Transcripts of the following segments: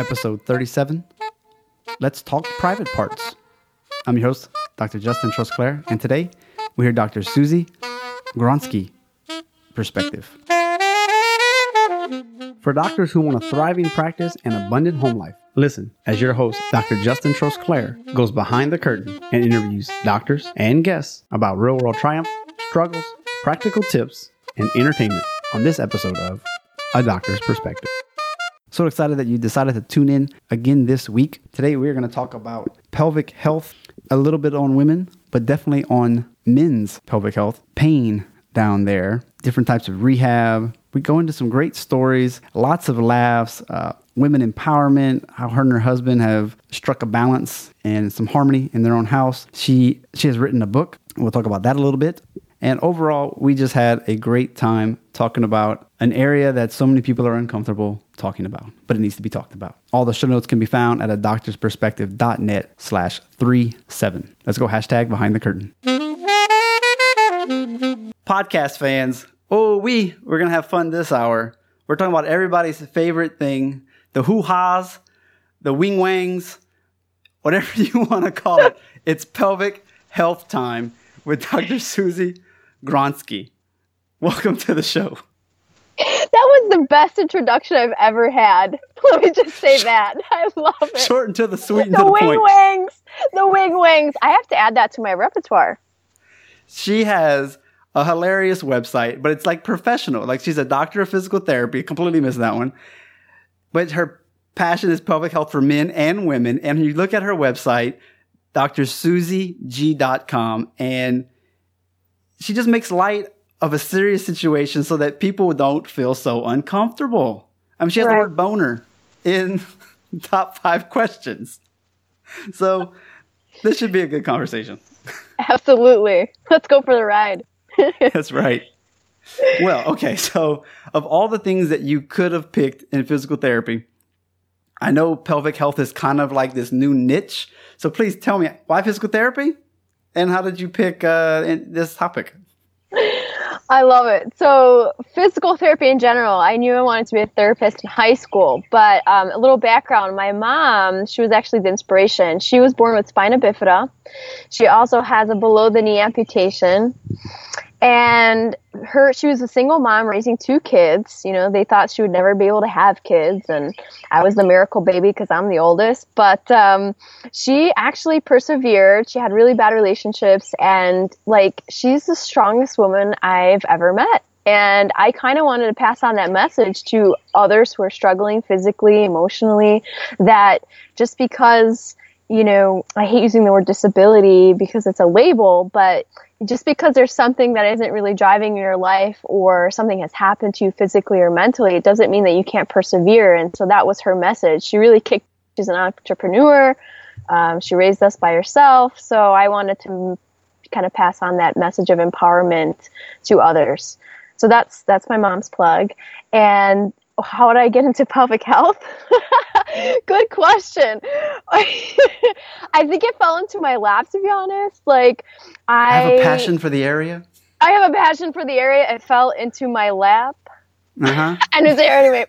episode 37. Let's talk private parts. I'm your host, Dr. Justin Trosclair, and today we hear Dr. Susie Gronski perspective. For doctors who want a thriving practice and abundant home life, listen as your host, Dr. Justin Trosclair, goes behind the curtain and interviews doctors and guests about real world triumph, struggles, practical tips, and entertainment on this episode of A Doctor's Perspective. So excited that you decided to tune in again this week. Today we're going to talk about pelvic health, a little bit on women, but definitely on men's pelvic health, pain down there, different types of rehab. We go into some great stories, lots of laughs, uh, women empowerment, how her and her husband have struck a balance and some harmony in their own house. She she has written a book. We'll talk about that a little bit. And overall, we just had a great time talking about an area that so many people are uncomfortable talking about, but it needs to be talked about. All the show notes can be found at a doctorsperspective.net slash three seven. Let's go hashtag behind the curtain. Podcast fans, oh, we, we're to have fun this hour. We're talking about everybody's favorite thing, the hoo-ha's, the wing wangs, whatever you want to call it. It's pelvic health time with Dr. Susie Gronski. Welcome to the show. That was the best introduction I've ever had. Let me just say that. I love it. Short and to the sweet and the the wing point. wings. The wing wings. I have to add that to my repertoire. She has a hilarious website, but it's like professional. Like she's a doctor of physical therapy. Completely missed that one. But her passion is public health for men and women. And you look at her website, drsusieg.com, and she just makes light of a serious situation so that people don't feel so uncomfortable. I mean, she has the word boner in top five questions. So this should be a good conversation. Absolutely. Let's go for the ride. That's right. Well, okay. So, of all the things that you could have picked in physical therapy, I know pelvic health is kind of like this new niche. So, please tell me why physical therapy, and how did you pick uh, in- this topic? I love it. So, physical therapy in general, I knew I wanted to be a therapist in high school. But um, a little background my mom, she was actually the inspiration. She was born with spina bifida. She also has a below the knee amputation. And her, she was a single mom raising two kids. You know, they thought she would never be able to have kids, and I was the miracle baby because I'm the oldest. But um, she actually persevered. She had really bad relationships, and like she's the strongest woman I've ever met. And I kind of wanted to pass on that message to others who are struggling physically, emotionally, that just because, you know, I hate using the word disability because it's a label, but just because there's something that isn't really driving your life or something has happened to you physically or mentally, it doesn't mean that you can't persevere. And so that was her message. She really kicked, she's an entrepreneur. Um, she raised us by herself. So I wanted to kind of pass on that message of empowerment to others. So that's that's my mom's plug. And how did I get into pelvic health? Good question. I think it fell into my lap to be honest. Like I, I have a passion for the area. I have a passion for the area. It fell into my lap Uh huh. and it's there anyway.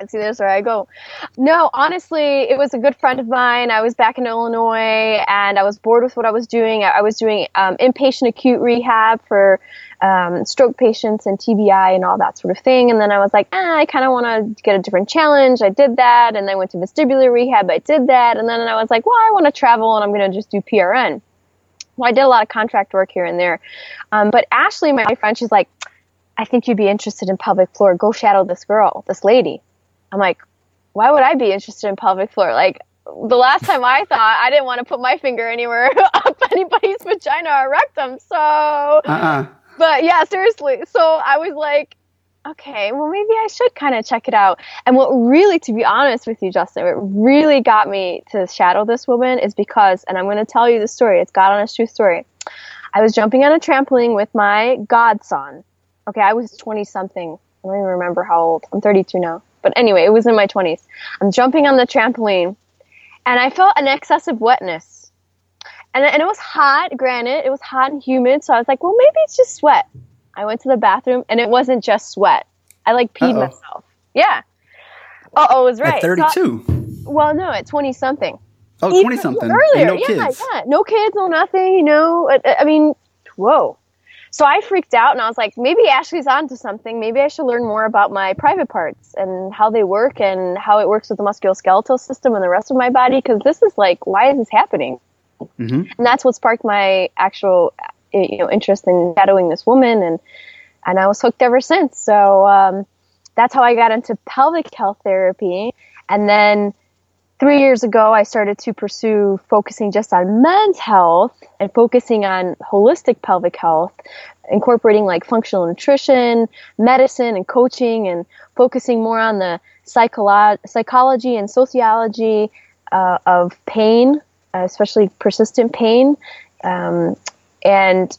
And see, there's where I go. No, honestly, it was a good friend of mine. I was back in Illinois, and I was bored with what I was doing. I I was doing um, inpatient acute rehab for um, stroke patients and TBI and all that sort of thing. And then I was like, ah, I kind of want to get a different challenge. I did that, and I went to vestibular rehab. I did that, and then I was like, well, I want to travel, and I'm going to just do PRN. Well, I did a lot of contract work here and there. Um, but Ashley, my friend, she's like, I think you'd be interested in pelvic floor. Go shadow this girl, this lady. I'm like, why would I be interested in pelvic floor? Like, the last time I thought I didn't want to put my finger anywhere up anybody's vagina or rectum. So, Uh uh but yeah, seriously. So I was like, okay, well, maybe I should kind of check it out. And what really, to be honest with you, Justin, what really got me to shadow this woman is because, and I'm going to tell you the story, it's God honest true story. I was jumping on a trampoline with my godson. Okay, I was 20 something. I don't even remember how old. I'm 32 now. But anyway, it was in my 20s. I'm jumping on the trampoline and I felt an excessive wetness. And, and it was hot, granted, it was hot and humid. So I was like, well, maybe it's just sweat. I went to the bathroom and it wasn't just sweat. I like peed Uh-oh. myself. Yeah. Uh oh, was right. At So- 32. Well, no, at 20 something. Oh, 20 something. Earlier, no yeah, kids. yeah. No kids, no nothing, you know. I, I mean, whoa. So I freaked out and I was like, maybe Ashley's onto something. Maybe I should learn more about my private parts and how they work and how it works with the musculoskeletal system and the rest of my body. Because this is like, why is this happening? Hmm And that's what sparked my actual, you know, interest in shadowing this woman, and and I was hooked ever since. So um, that's how I got into pelvic health therapy, and then three years ago, I started to pursue focusing just on men's health and focusing on holistic pelvic health, incorporating like functional nutrition, medicine, and coaching, and focusing more on the psycholo- psychology and sociology uh, of pain, especially persistent pain. Um, and,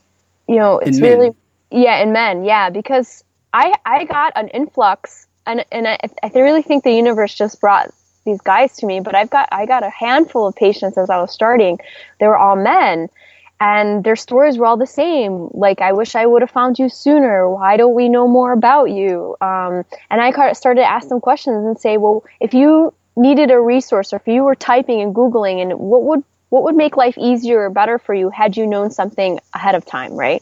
you know, it's really, yeah, in men, yeah, because I, I got an influx and, and I, I really think the universe just brought these guys to me, but I've got I got a handful of patients as I was starting. They were all men, and their stories were all the same. Like, I wish I would have found you sooner. Why don't we know more about you? Um, and I started to ask them questions and say, well, if you needed a resource, or if you were typing and googling, and what would what would make life easier or better for you had you known something ahead of time, right?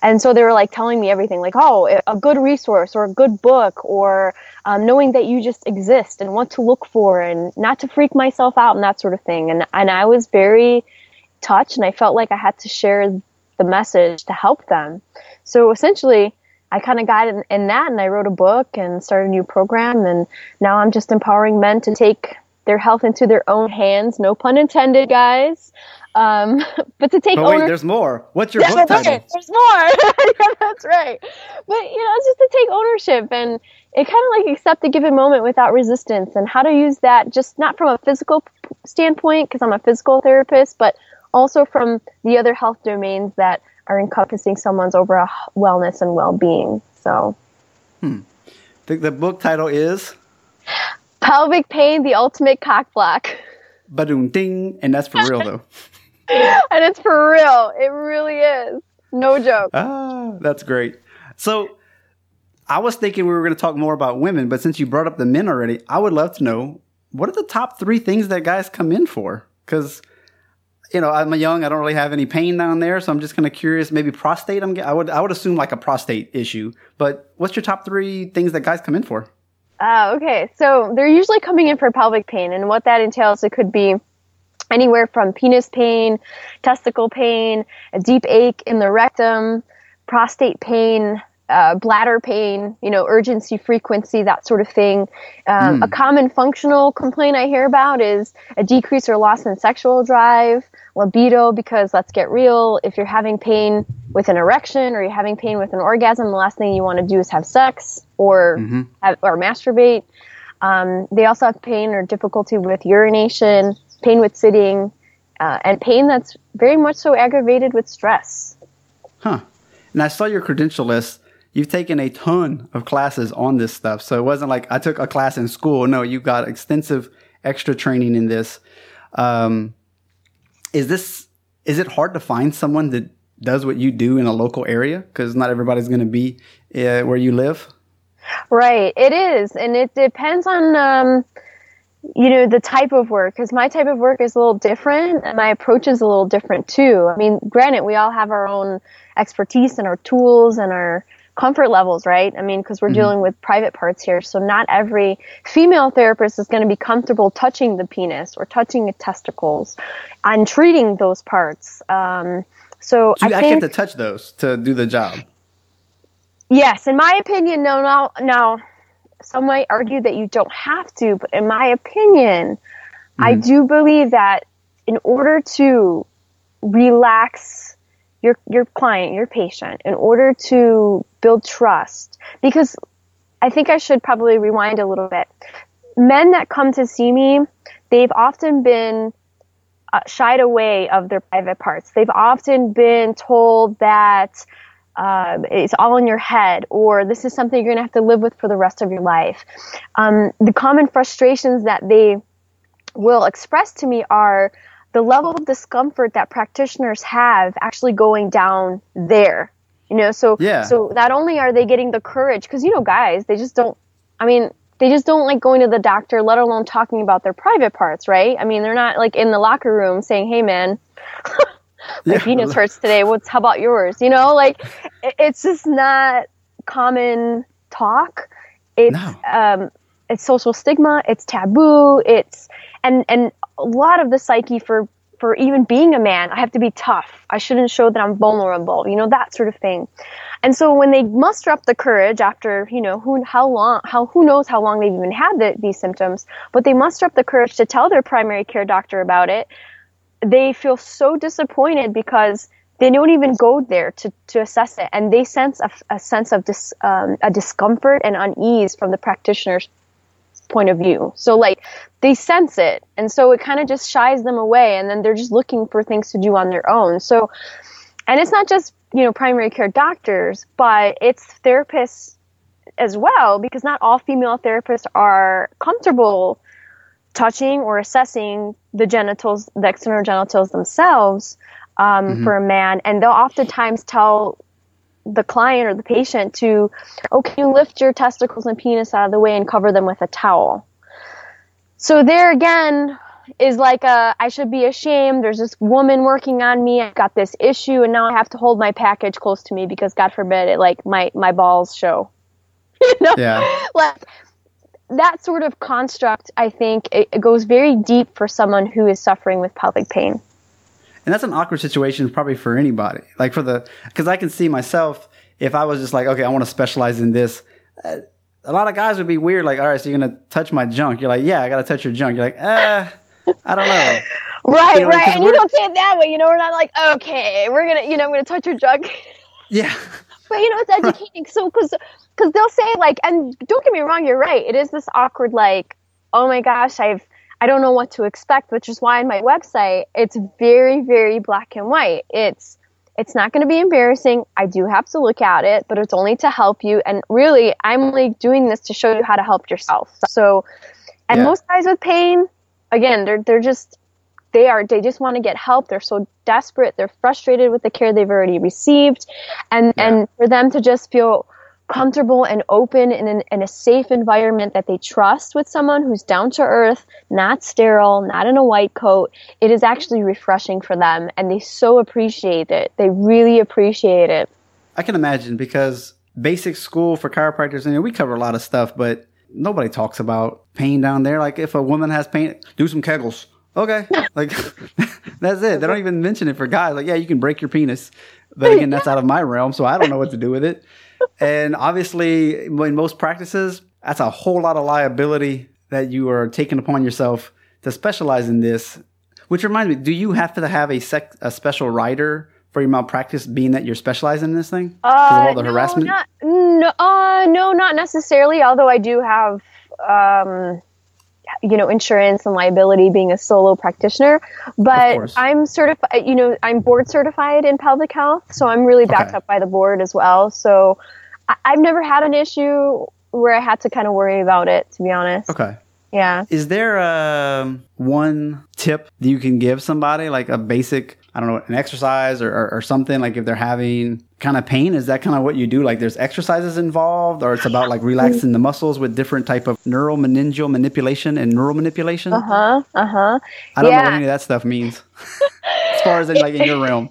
And so they were like telling me everything, like, oh, a good resource or a good book, or um, knowing that you just exist and what to look for, and not to freak myself out and that sort of thing. And and I was very touched, and I felt like I had to share the message to help them. So essentially, I kind of got in, in that, and I wrote a book and started a new program, and now I'm just empowering men to take their health into their own hands. No pun intended, guys. Um, but to take But wait, ownership. there's more. What's your Yeah, book title? right. There's more. yeah, that's right. But you know, it's just to take ownership and it kind of like accept a given moment without resistance and how to use that just not from a physical p- standpoint because I'm a physical therapist, but also from the other health domains that are encompassing someone's overall wellness and well-being. So, The, the book title is pelvic pain, the ultimate cock block. Badoom Ding, and that's for real though. and it's for real. It really is. No joke. Ah, that's great. So I was thinking we were going to talk more about women, but since you brought up the men already, I would love to know what are the top three things that guys come in for? Because you know, I'm young. I don't really have any pain down there, so I'm just kind of curious. Maybe prostate. I'm. I would. I would assume like a prostate issue. But what's your top three things that guys come in for? Ah, okay. So they're usually coming in for pelvic pain, and what that entails, it could be anywhere from penis pain, testicle pain, a deep ache in the rectum, prostate pain, uh, bladder pain, you know, urgency, frequency, that sort of thing. Um, A common functional complaint I hear about is a decrease or loss in sexual drive, libido, because let's get real, if you're having pain with an erection or you're having pain with an orgasm, the last thing you want to do is have sex or have, or masturbate. Um, they also have pain or difficulty with urination, pain with sitting, uh, and pain that's very much so aggravated with stress. Huh. And I saw your credential list. You've taken a ton of classes on this stuff. So it wasn't like I took a class in school. No, you got extensive extra training in this. Um, is this, is it hard to find someone that does what you do in a local area? Because not everybody's going to be uh, where you live. Right, it is, and it depends on um, you know the type of work. Because my type of work is a little different, and my approach is a little different too. I mean, granted, we all have our own expertise and our tools and our comfort levels, right? I mean, because we're dealing with private parts here, so not every female therapist is going to be comfortable touching the penis or touching the testicles and treating those parts. Um, so So you I actually think have to touch those to do the job. Yes, in my opinion, no, no, now some might argue that you don't have to, but in my opinion, I do believe that in order to relax your your client, your patient, in order to build trust, because I think I should probably rewind a little bit. Men that come to see me, they've often been uh, shied away of their private parts. They've often been told that um, it's all in your head, or this is something you're going to have to live with for the rest of your life. Um, the common frustrations that they will express to me are the level of discomfort that practitioners have actually going down there. You know, so Yeah. so not only are they getting the courage, because you know, guys, they just don't. I mean, they just don't like going to the doctor, let alone talking about their private parts, right? I mean, they're not like in the locker room saying, "Hey, man." my yeah. penis hurts today. What's how about yours? You know, like it's just not common talk. It's no. um, it's social stigma. It's taboo. It's and and a lot of the psyche for for even being a man, I have to be tough. I shouldn't show that I'm vulnerable. You know that sort of thing. And so when they muster up the courage after you know who how long how who knows how long they've even had the, these symptoms, but they muster up the courage to tell their primary care doctor about it. They feel so disappointed because they don't even go there to, to assess it and they sense a, a sense of dis, um, a discomfort and unease from the practitioner's point of view. So like they sense it. And so it kind of just shies them away and then they're just looking for things to do on their own. So and it's not just you know primary care doctors but it's therapists as well because not all female therapists are comfortable touching or assessing the genitals the external genitals themselves um, mm-hmm. for a man, and they'll oftentimes tell the client or the patient to, oh, can you lift your testicles and penis out of the way and cover them with a towel? So there again is like a, I should be ashamed. There's this woman working on me. I've got this issue, and now I have to hold my package close to me because God forbid it like my my balls show. you know? Yeah. Like that sort of construct, I think, it, it goes very deep for someone who is suffering with pelvic pain and that's an awkward situation probably for anybody. Like for the because I can see myself if I was just like, okay, I want to specialize in this. Uh, a lot of guys would be weird. Like, all right, so you're gonna touch my junk? You're like, yeah, I gotta touch your junk. You're like, uh, I don't know. right, you know, right. And you don't say it that way. You know, we're not like, okay, we're gonna, you know, I'm gonna touch your junk. Yeah. But you know, it's educating. so, because because they'll say like, and don't get me wrong, you're right. It is this awkward like, oh my gosh, I've I don't know what to expect, which is why on my website it's very, very black and white. It's it's not going to be embarrassing. I do have to look at it, but it's only to help you. And really, I'm like doing this to show you how to help yourself. So, and yeah. most guys with pain, again, they're they're just they are they just want to get help. They're so desperate. They're frustrated with the care they've already received, and yeah. and for them to just feel comfortable and open in, an, in a safe environment that they trust with someone who's down to earth, not sterile, not in a white coat, it is actually refreshing for them and they so appreciate it. They really appreciate it. I can imagine because basic school for chiropractors, and we cover a lot of stuff, but nobody talks about pain down there. Like if a woman has pain, do some kegels. Okay. like that's it. They don't even mention it for guys. Like, yeah, you can break your penis. But again, that's out of my realm, so I don't know what to do with it and obviously, in most practices, that's a whole lot of liability that you are taking upon yourself to specialize in this. Which reminds me, do you have to have a, sec- a special writer for your malpractice, being that you're specializing in this thing because uh, of all the no, harassment? Not, no, uh, no, not necessarily. Although I do have, um, you know, insurance and liability being a solo practitioner. But I'm certified. You know, I'm board certified in pelvic health, so I'm really backed okay. up by the board as well. So I- I've never had an issue where I had to kind of worry about it, to be honest. Okay. Yeah. Is there um, one tip that you can give somebody, like a basic, I don't know, an exercise or, or, or something, like if they're having kind of pain? Is that kind of what you do? Like there's exercises involved or it's about like relaxing the muscles with different type of neural meningeal manipulation and neural manipulation? Uh-huh. Uh-huh. I don't yeah. know what any of that stuff means as far as in like in your realm.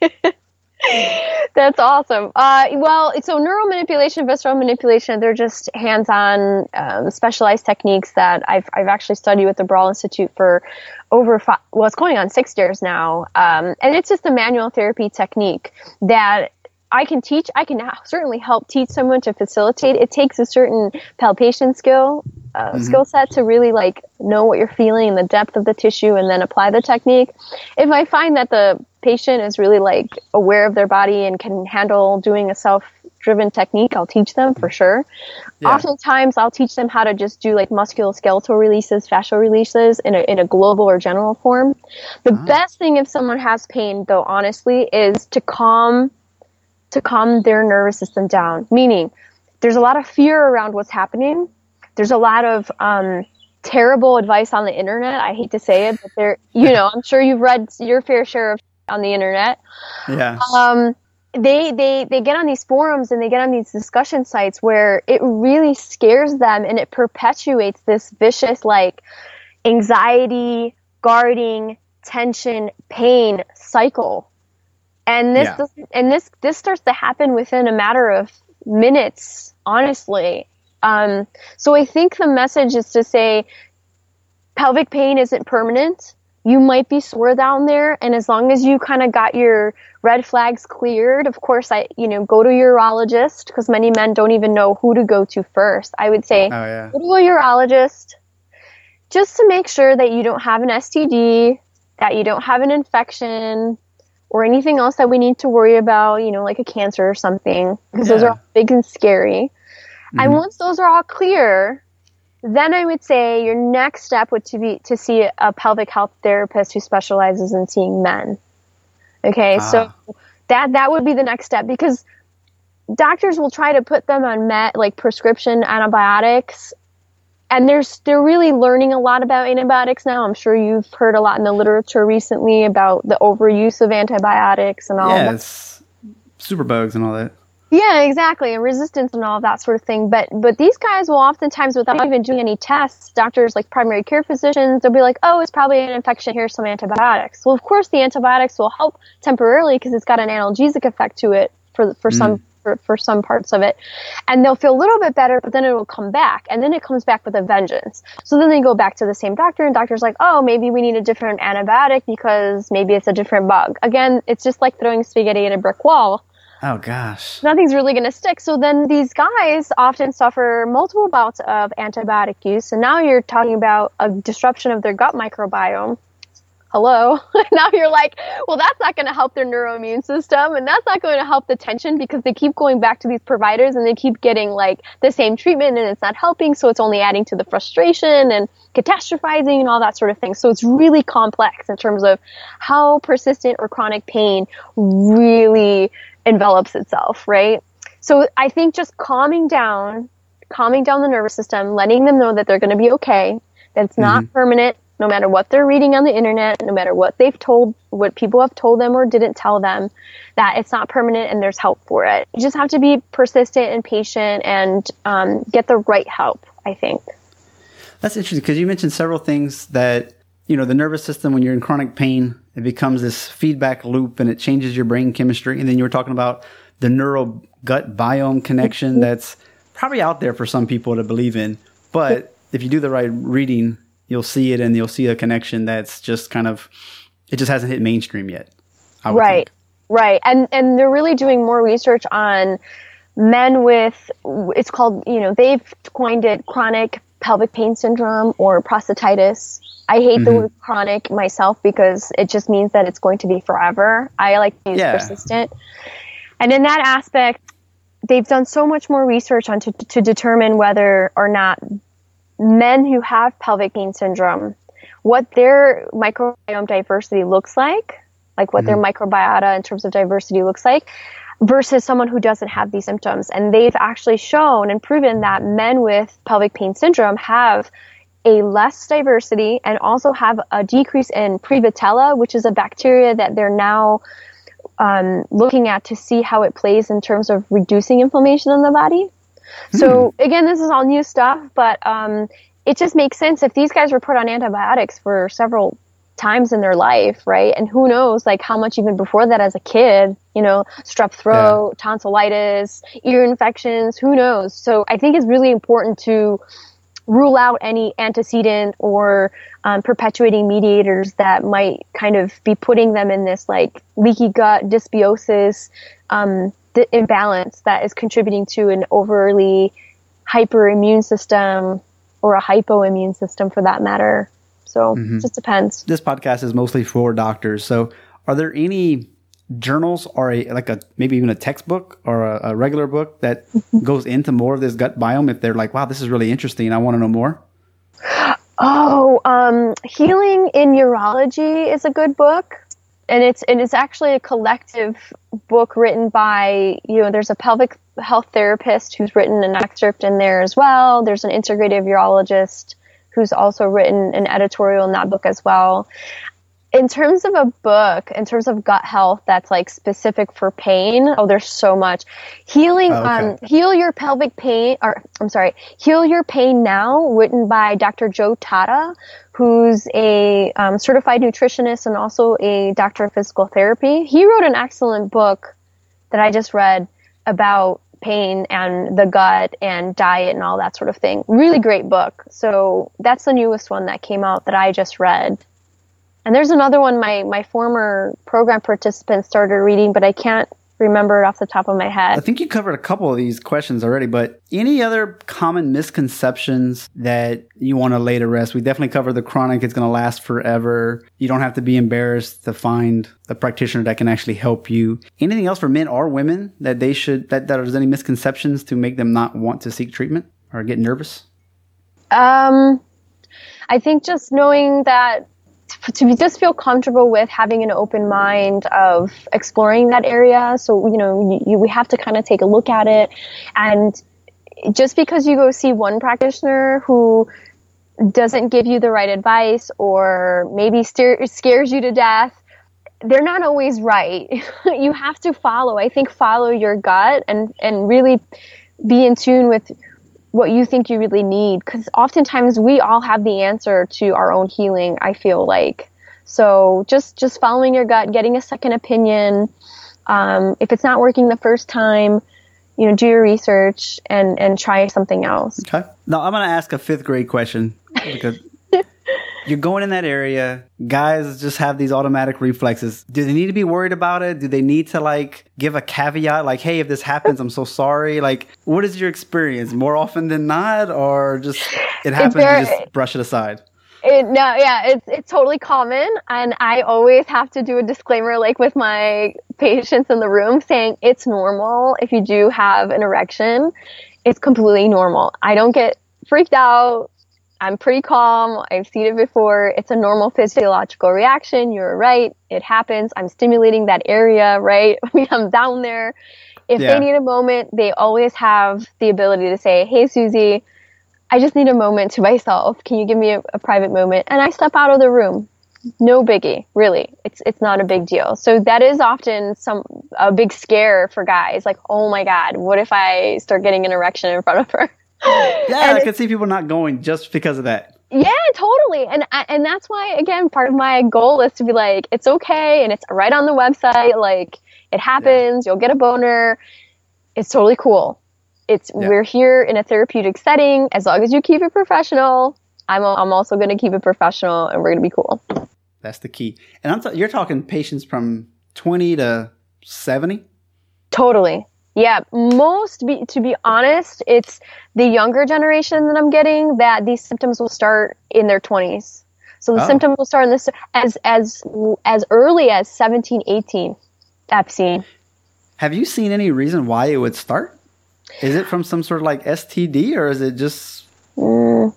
That's awesome. Uh, well, so neural manipulation, visceral manipulation, they're just hands-on, um, specialized techniques that I've, I've actually studied with the Barral Institute for over five, well, it's going on six years now. Um, and it's just a manual therapy technique that I can teach, I can certainly help teach someone to facilitate. It takes a certain palpation skill, uh, mm-hmm. skill set to really like know what you're feeling and the depth of the tissue and then apply the technique. If I find that the patient is really like aware of their body and can handle doing a self driven technique, I'll teach them for sure. Yeah. Oftentimes, I'll teach them how to just do like musculoskeletal releases, fascial releases in a, in a global or general form. The ah. best thing if someone has pain, though, honestly, is to calm to calm their nervous system down. Meaning, there's a lot of fear around what's happening. There's a lot of um, terrible advice on the internet. I hate to say it, but there, you know, I'm sure you've read your fair share of on the internet. Yeah. Um, they they they get on these forums and they get on these discussion sites where it really scares them and it perpetuates this vicious like anxiety guarding tension pain cycle. And this, Yeah. and this this starts to happen within a matter of minutes honestly. Um, so i think the message is to say pelvic pain isn't permanent you might be sore down there and as long as you kind of got your red flags cleared of course i you know go to your urologist because many men don't even know who to go to first i would say Oh yeah. go to a urologist just to make sure that you don't have an std that you don't have an infection or anything else that we need to worry about you know like a cancer or something because those are all big and scary and Mhm. once those are all clear then I would say your next step would to be to see a pelvic health therapist who specializes in seeing men. Okay, so ah. that that would be the next step because doctors will try to put them on met like prescription antibiotics and there's they're really learning a lot about antibiotics now. I'm sure you've heard a lot in the literature recently about the overuse of antibiotics and all Yeah, that. it's superbugs and all that. Yeah, exactly, and resistance and all of that sort of thing. But but these guys will oftentimes, without even doing any tests, doctors like primary care physicians, they'll be like, "Oh, it's probably an infection. Here's some antibiotics." Well, of course, the antibiotics will help temporarily because it's got an analgesic effect to it for for mm. some for, for some parts of it, and they'll feel a little bit better, but then it will come back, and then it comes back with a vengeance. So then they go back to the same doctor, and doctor's like, "Oh, maybe we need a different antibiotic because maybe it's a different bug." Again, it's just like throwing spaghetti at a brick wall Oh gosh. nothing's really going to stick. So then these guys often suffer multiple bouts of antibiotic use. And now you're talking about a disruption of their gut microbiome. Hello. now you're like, well, that's not going to help their neuroimmune system. And that's not going to help the tension because they keep going back to these providers and they keep getting like the same treatment and it's not helping. So it's only adding to the frustration and catastrophizing and all that sort of thing. So it's really complex in terms of how persistent or chronic pain really envelops itself, right? So I think just calming down, calming down the nervous system, letting them know that they're going to be okay, that it's not mm-hmm. permanent, no matter what they're reading on the internet, no matter what they've told, what people have told them or didn't tell them, that it's not permanent and there's help for it. You just have to be persistent and patient and um, get the right help, I think. That's interesting because you mentioned several things that you know the nervous system when you're in chronic pain it becomes this feedback loop and it changes your brain chemistry and then you were talking about the neural gut biome connection that's probably out there for some people to believe in but if you do the right reading you'll see it and you'll see a connection that's just kind of it just hasn't hit mainstream yet I would Right. think. Right. And and they're really doing more research on men with it's called, you know, they've coined it chronic pelvic pain syndrome or prostatitis. I hate the mm-hmm. word chronic myself because it just means that it's going to be forever. I like to use Yeah. persistent. And in that aspect, they've done so much more research on to, to determine whether or not men who have pelvic pain syndrome, what their microbiome diversity looks like, like what their microbiota in terms of diversity looks like, versus someone who doesn't have these symptoms. And they've actually shown and proven that men with pelvic pain syndrome have a less diversity and also have a decrease in Prevotella, which is a bacteria that they're now um, looking at to see how it plays in terms of reducing inflammation in the body. So again, this is all new stuff, but um, it just makes sense if these guys were put on antibiotics for several times in their life, right? And who knows, like how much even before that as a kid, you know, strep throat, tonsillitis, ear infections, who knows? So I think it's really important to rule out any antecedent or um, perpetuating mediators that might kind of be putting them in this like leaky gut dysbiosis um, the imbalance that is contributing to an overly hyperimmune system or a hypoimmune system for that matter. So it just depends. this podcast is mostly for doctors. So, are there any journals or a like a maybe even a textbook or a, a regular book that goes into more of this gut biome? If they're like, "Wow, this is really interesting. I want to know more." Oh, um, Healing in Urology is a good book. And it's and it's actually a collective book written by you know there's a pelvic health therapist who's written an excerpt in there as well. There's an integrative urologist who's also written an editorial in that book as well. In terms of a book, in terms of gut health that's like specific for pain, oh, there's so much. Healing, oh, okay. um, heal your pelvic pain, or I'm sorry, heal your pain now, written by Dr. Joe Tatta, who's a um, certified nutritionist and also a doctor of physical therapy. He wrote an excellent book that I just read about pain and the gut and diet and all that sort of thing. Really great book. So that's the newest one that came out that I just read. And there's another one my, my former program participants started reading, but I can't remember it off the top of my head. I think you covered a couple of these questions already, but any other common misconceptions that you want to lay to rest? We definitely covered the chronic, it's going to last forever. You don't have to be embarrassed to find a practitioner that can actually help you. Anything else for men or women that they should, that, that there's any misconceptions to make them not want to seek treatment or get nervous? Um, I think just knowing that to just feel comfortable with having an open mind of exploring that area. So, you know, you, you, we have to kind of take a look at it. And just because you go see one practitioner who doesn't give you the right advice or maybe steer, scares you to death, they're not always right. you have to follow. I think follow your gut and, and really be in tune with what you think you really need because oftentimes we all have the answer to our own healing i feel like. So just just following your gut getting a second opinion um, if it's not working the first time you know do your research and and try something else. Okay. Now i'm going to ask a fifth grade question because you're going in that area. Guys just have these automatic reflexes. Do they need to be worried about it? Do they need to like give a caveat like, hey, if this happens, I'm so sorry? Like, what is your experience? More often than not, or just it happens, very, you just brush it aside? It, no, yeah, it's it's totally common, and I always have to do a disclaimer, like with my patients in the room, saying it's normal if you do have an erection. It's completely normal. I don't get freaked out. I'm pretty calm. I've seen it before. It's a normal physiological reaction. You're right. It happens. I'm stimulating that area, right? I I'm down there. If yeah. they need a moment, they always have the ability to say, Hey, Susie, I just need a moment to myself. Can you give me a, a private moment? And I step out of the room. No biggie, really. It's it's not a big deal. So that is often some a big scare for guys. Like, oh my god, what if I start getting an erection in front of her? Yeah, I can see people not going just because of that. Yeah, totally. And and that's why again, part of my goal is to be like, it's okay and it's right on the website. Like it happens. Yeah. You'll get a boner. It's totally cool. It's yeah. we're here in a therapeutic setting. As long as you keep it professional, I'm I'm also going to keep it professional, and we're going to be cool. That's the key. And I'm t- you're talking patients from 20 to 70. Totally. Yeah, most be, to be honest, it's the younger generation that I'm getting that these symptoms will start in their 20s. So the oh. symptoms will start in this as as as early as 17, 18. I've seen. Have you seen any reason why it would start? Is it from some sort of like STD or is it just mm,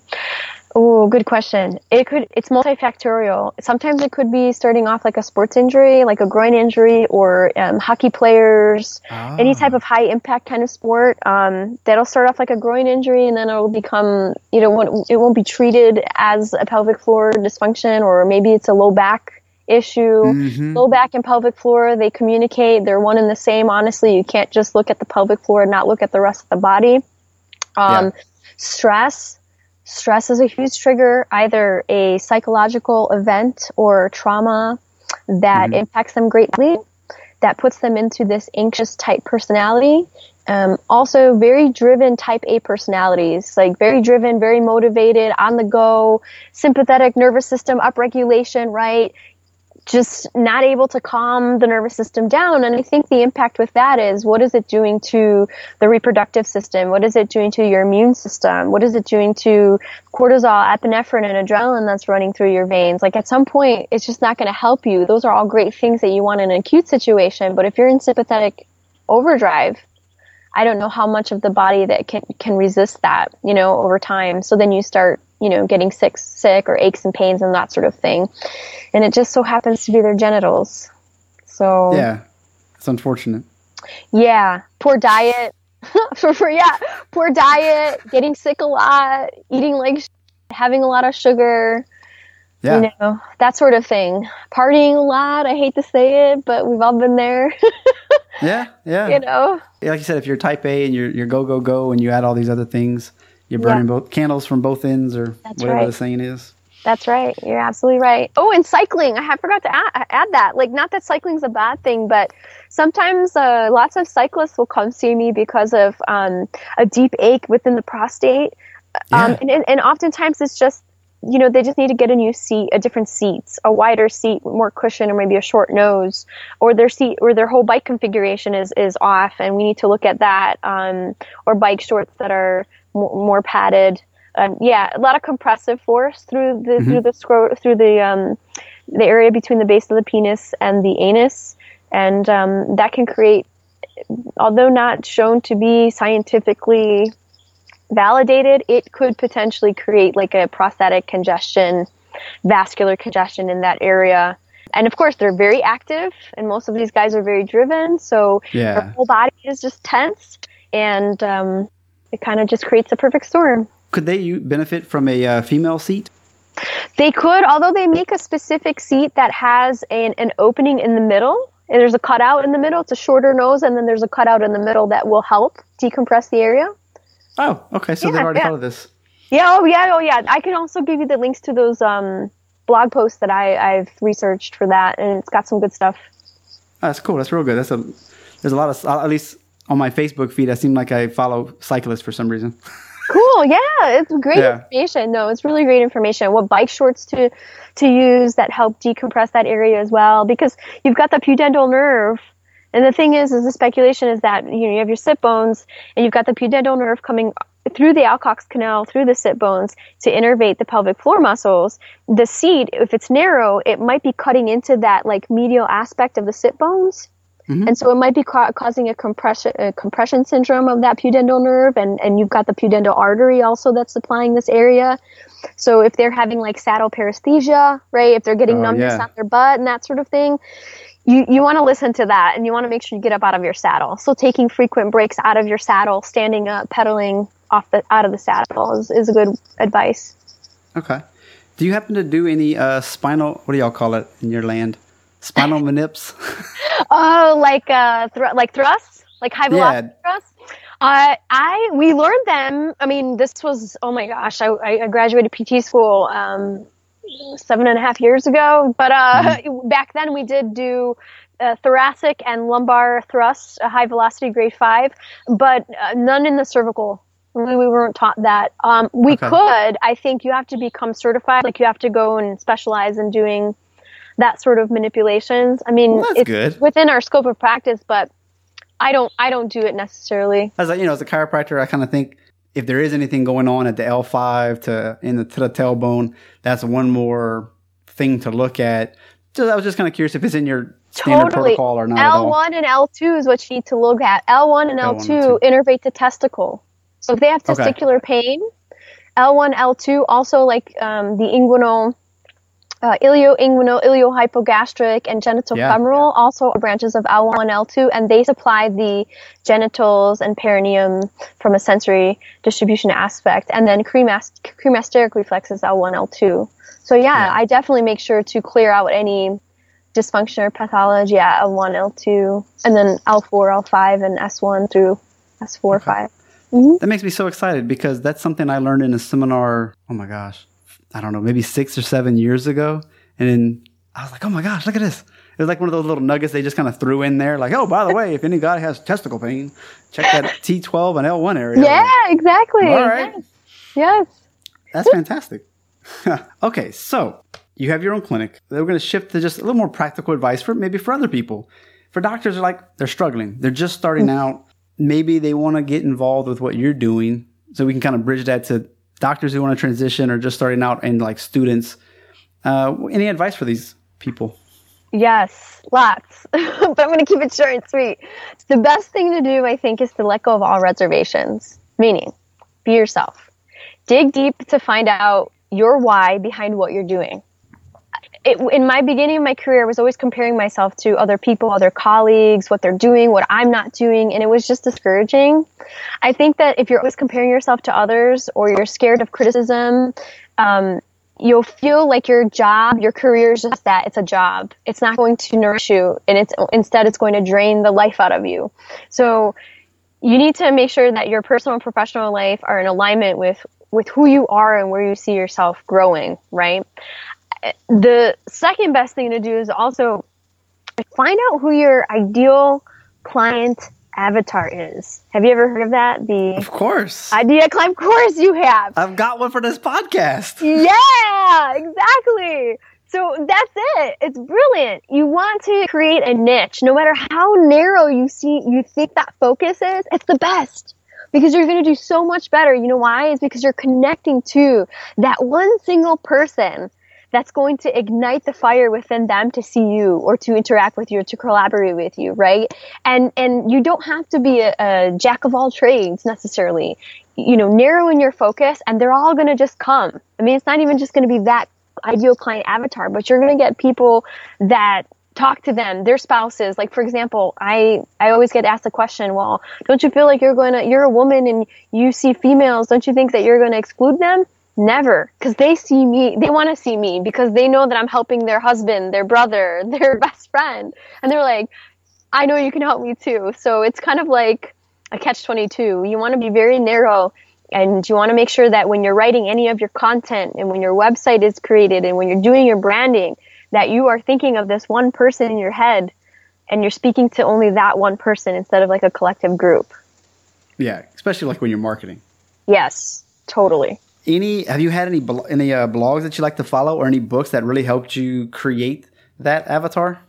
Oh, good question. It could it's multifactorial. Sometimes it could be starting off like a sports injury, like a groin injury, or um, hockey players, ah. any type of high impact kind of sport. Um, that'll start off like a groin injury, and then it'll become you know it won't be treated as a pelvic floor dysfunction, or maybe it's a low back issue. Mm-hmm. Low back and pelvic floor they communicate. They're one and the same. Honestly, you can't just look at the pelvic floor and not look at the rest of the body. Um, yeah. Stress Stress is a huge trigger, either a psychological event or trauma that mm-hmm. impacts them greatly, that puts them into this anxious type personality. Um, also, very driven type A personalities, like very driven, very motivated, on the go, sympathetic nervous system upregulation, right? Just not able to calm the nervous system down. And I think the impact with that is what is it doing to the reproductive system? What is it doing to your immune system? What is it doing to cortisol, epinephrine, and adrenaline that's running through your veins? Like at some point, it's just not going to help you. Those are all great things that you want in an acute situation. But if you're in sympathetic overdrive, I don't know how much of the body that can, can resist that, you know, over time. So then you start you know, getting sick, sick or aches and pains and that sort of thing. And it just so happens to be their genitals. So yeah, it's unfortunate. Yeah, poor diet. for, for yeah, poor diet, getting sick a lot, eating like, having a lot of sugar. Yeah. You know, that sort of thing. Partying a lot. I hate to say it, but we've all been there. yeah, yeah. you know. Like you said, if you're type A and you're you're go go go and you add all these other things, you're burning Yeah. both candles from both ends or That's whatever right. the saying is. That's right. You're absolutely right. Oh, and cycling. I have forgot to add, add that. Like, not that cycling's a bad thing, but sometimes uh, lots of cyclists will come see me because of um, a deep ache within the prostate. Um, Yeah. and, and, and oftentimes it's just, you know, they just need to get a new seat, a different seat, a wider seat, more cushion, or maybe a short nose, or their seat, or their whole bike configuration is, is off, and we need to look at that. Um, or bike shorts that are more, padded. Um, yeah, a lot of compressive force through the through the scro- through the um, the area between the base of the penis and the anus, and um, that can create, although not shown to be scientifically validated, it could potentially create like a prostatic congestion, vascular congestion in that area. And of course, they're very active, and most of these guys are very driven, so their Yeah. whole body is just tense, and um, it kind of just creates a perfect storm. Could they benefit from a uh, female seat? They could, although they make a specific seat that has an, an opening in the middle. And there's a cutout in the middle. It's a shorter nose, and then there's a cutout in the middle that will help decompress the area. Oh, okay. So they've Yeah, already yeah. thought of this. Yeah, oh yeah, oh yeah. I can also give you the links to those um, blog posts that I, I've researched for that, and it's got some good stuff. Oh, that's cool. That's real good. That's a. There's a lot of at least on my Facebook feed. I seem like I follow cyclists for some reason. Cool, yeah, it's great Yeah. information. No, it's really great information. What bike shorts to to use that help decompress that area as well, because you've got the pudendal nerve. And the thing is, is the speculation is that you know you have your sit bones, and you've got the pudendal nerve coming through the Alcock's canal, through the sit bones to innervate the pelvic floor muscles. The seat, if it's narrow, it might be cutting into that like medial aspect of the sit bones. And so it might be ca- causing a compression, a compression syndrome of that pudendal nerve, and, and you've got the pudendal artery also that's supplying this area. So if they're having like saddle paresthesia, right, if they're getting Oh, numbness yeah. on their butt and that sort of thing, you, you want to listen to that and you want to make sure you get up out of your saddle. So taking frequent breaks out of your saddle, standing up, pedaling off the out of the saddle is, is a good advice. Okay. Do you happen to do any uh, spinal? What do y'all call it in your land? Spinal manips. Oh, like uh, thr- like thrusts, like high velocity Yeah. thrusts. Uh, I we learned them. I mean, this was oh my gosh. I, I graduated PT school um, seven and a half years ago, but uh, back then we did do. Uh, thoracic and lumbar thrusts, a high velocity grade five, but uh, none in the cervical. We, we weren't taught that. Um, we Okay. could. I think you have to become certified. Like you have to go and specialize in doing that sort of manipulations. I mean, Well, it's good. within our scope of practice, but I don't I don't do it necessarily. As a, you know, as a chiropractor, I kind of think if there is anything going on at the L five to in the to the tailbone, that's one more thing to look at. So I was just kind of curious if it's in your standard Totally. protocol or not. L1 and L2 is what you need to look at. L1 and L1 L2 innervate the testicle. So if they have Okay. testicular pain, L1, L2 also like um, the inguinal, uh, ilioinguinal, iliohypogastric, and Yeah. genitofemoral also branches of L1 and L2, and they supply the genitals and perineum from a sensory distribution aspect. And then cremas- cremasteric reflex is L1, L2. So yeah, Yeah. I definitely make sure to clear out any dysfunction or pathology at L1, L2, and then L4, L5, and S1 through S4, 5. That makes me so excited because that's something I learned in a seminar. Oh my gosh, I don't know, maybe six or seven years ago, and then I was like, oh my gosh, look at this. It was like one of those little nuggets they just kind of threw in there, like, oh, by the way, if any guy has testicle pain, check that T12 and L1 area. Yeah, exactly. All right. Yes. yes. That's fantastic. okay, so you have your own clinic. We're going to shift to just a little more practical advice for maybe for other people. For doctors, are like they're struggling. They're just starting mm. out. Maybe they want to get involved with what you're doing, so we can kind of bridge that to doctors who want to transition or just starting out and like students. Uh, any advice for these people? Yes, lots. but I'm going to keep it short and sweet. The best thing to do, I think, is to let go of all reservations. Meaning, be yourself. Dig deep to find out your why behind what you're doing. It, in my beginning of my career, I was always comparing myself to other people, other colleagues, what they're doing, what I'm not doing, and it was just discouraging. I think that if you're always comparing yourself to others or you're scared of criticism, um, you'll feel like your job, your career is just that. It's a job. It's not going to nourish you and it's instead it's going to drain the life out of you. So you need to make sure that your personal and professional life are in alignment with with who you are and where you see yourself growing, right? The second best thing to do is also find out who your ideal client avatar is. Have you ever heard of that? The Of course. Idea climb of course you have. I've got one for this podcast. Yeah, exactly. So that's it. It's brilliant. You want to create a niche, no matter how narrow you see you think that focus is, it's the best. Because you're going to do so much better. You know why? Is because you're connecting to that one single person that's going to ignite the fire within them to see you or to interact with you or to collaborate with you, right? And and you don't have to be a, a jack of all trades necessarily. You know, narrow in your focus, and they're all going to just come. I mean, it's not even just going to be that ideal client avatar, but you're going to get people that talk to them their spouses like for example i i always get asked the question well don't you feel like you're going to you're a woman and you see females don't you think that you're going to exclude them Never, because they see me, they want to see me because they know that I'm helping their husband, their brother, their best friend. And they're like, I know you can help me too. So it's kind of like a catch 22. You want to be very narrow and you want to make sure that when you're writing any of your content and when your website is created and when you're doing your branding, that you are thinking of this one person in your head and you're speaking to only that one person instead of like a collective group. Yeah, especially like when you're marketing. Yes, totally any have you had any any uh, blogs that you like to follow or any books that really helped you create that avatar?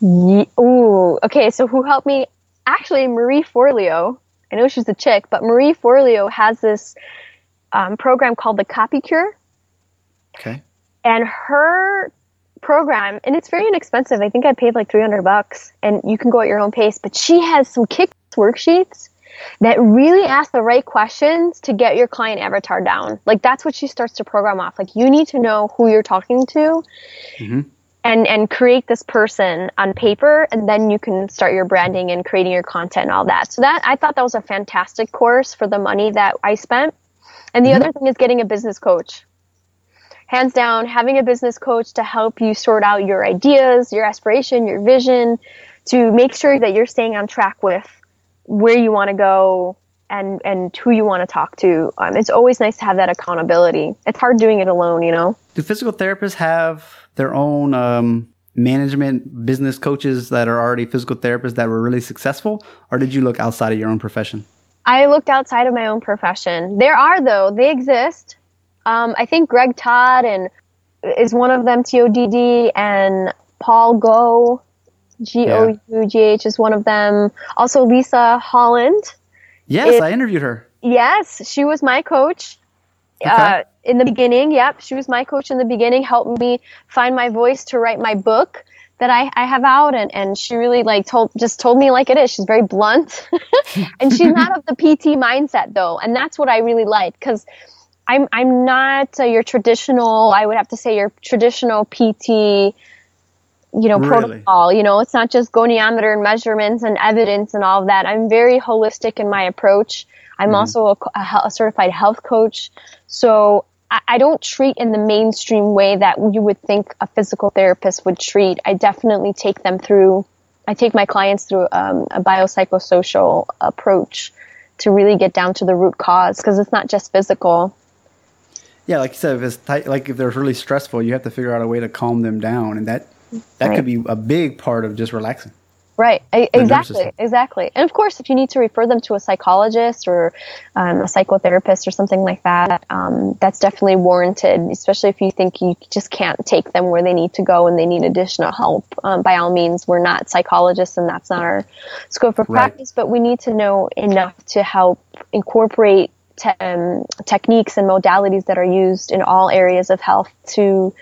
Yeah, ooh, okay. So who helped me? Actually, Marie Forleo. I know she's a chick, but Marie Forleo has this um, program called the Copy Cure. Okay. And her program, and it's very inexpensive. I think I paid like 300 bucks, and you can go at your own pace. But she has some kick worksheets that really ask the right questions to get your client avatar down. Like that's what she starts to program off. Like you need to know who you're talking to. Mm-hmm. And, and create this person on paper and then you can start your branding and creating your content and all that. So that I thought that was a fantastic course for the money that I spent. And the mm-hmm. other thing is getting a business coach hands down, having a business coach to help you sort out your ideas, your aspiration, your vision, to make sure that you're staying on track with where you want to go and and who you want to talk to. Um, it's always nice to have that accountability. It's hard doing it alone, you know. Do physical therapists have their own um, management business coaches that are already physical therapists that were really successful, or did you look outside of your own profession? I looked outside of my own profession. There are though; they exist. Um, I think Greg Todd and is one of them. T O D D and Paul Gough G O U G H is one of them. Also, Lisa Holland. Yes, is, I interviewed her. Yes, she was my coach okay. uh, in the beginning. Yep, she was my coach in the beginning, helped me find my voice to write my book that I, I have out and, and she really like told just told me like it is she's very blunt and she's not of the pt mindset though and that's what i really like because i'm i'm not uh, your traditional i would have to say your traditional pt you know, really? protocol. You know, it's not just goniometer and measurements and evidence and all of that. I'm very holistic in my approach. I'm mm-hmm. also a, a, certified health coach. So I, I, don't treat in the mainstream way that you would think a physical therapist would treat. I definitely take them through, I take my clients through um, a biopsychosocial approach to really get down to the root cause because it's not just physical. Yeah, like you said, if it's tight, like if they're really stressful, you have to figure out a way to calm them down, and that that right. could be a big part of just relaxing. Right. exactly. Exactly. And of course, if you need to refer them to a psychologist or um, a psychotherapist or something like that, um, that's definitely warranted. Especially if you think you just can't take them where they need to go and they need additional help. Um, by all means, we're not psychologists and that's not our scope of practice. Right. But we need to know enough to help incorporate te- um, techniques and modalities that are used in all areas of health to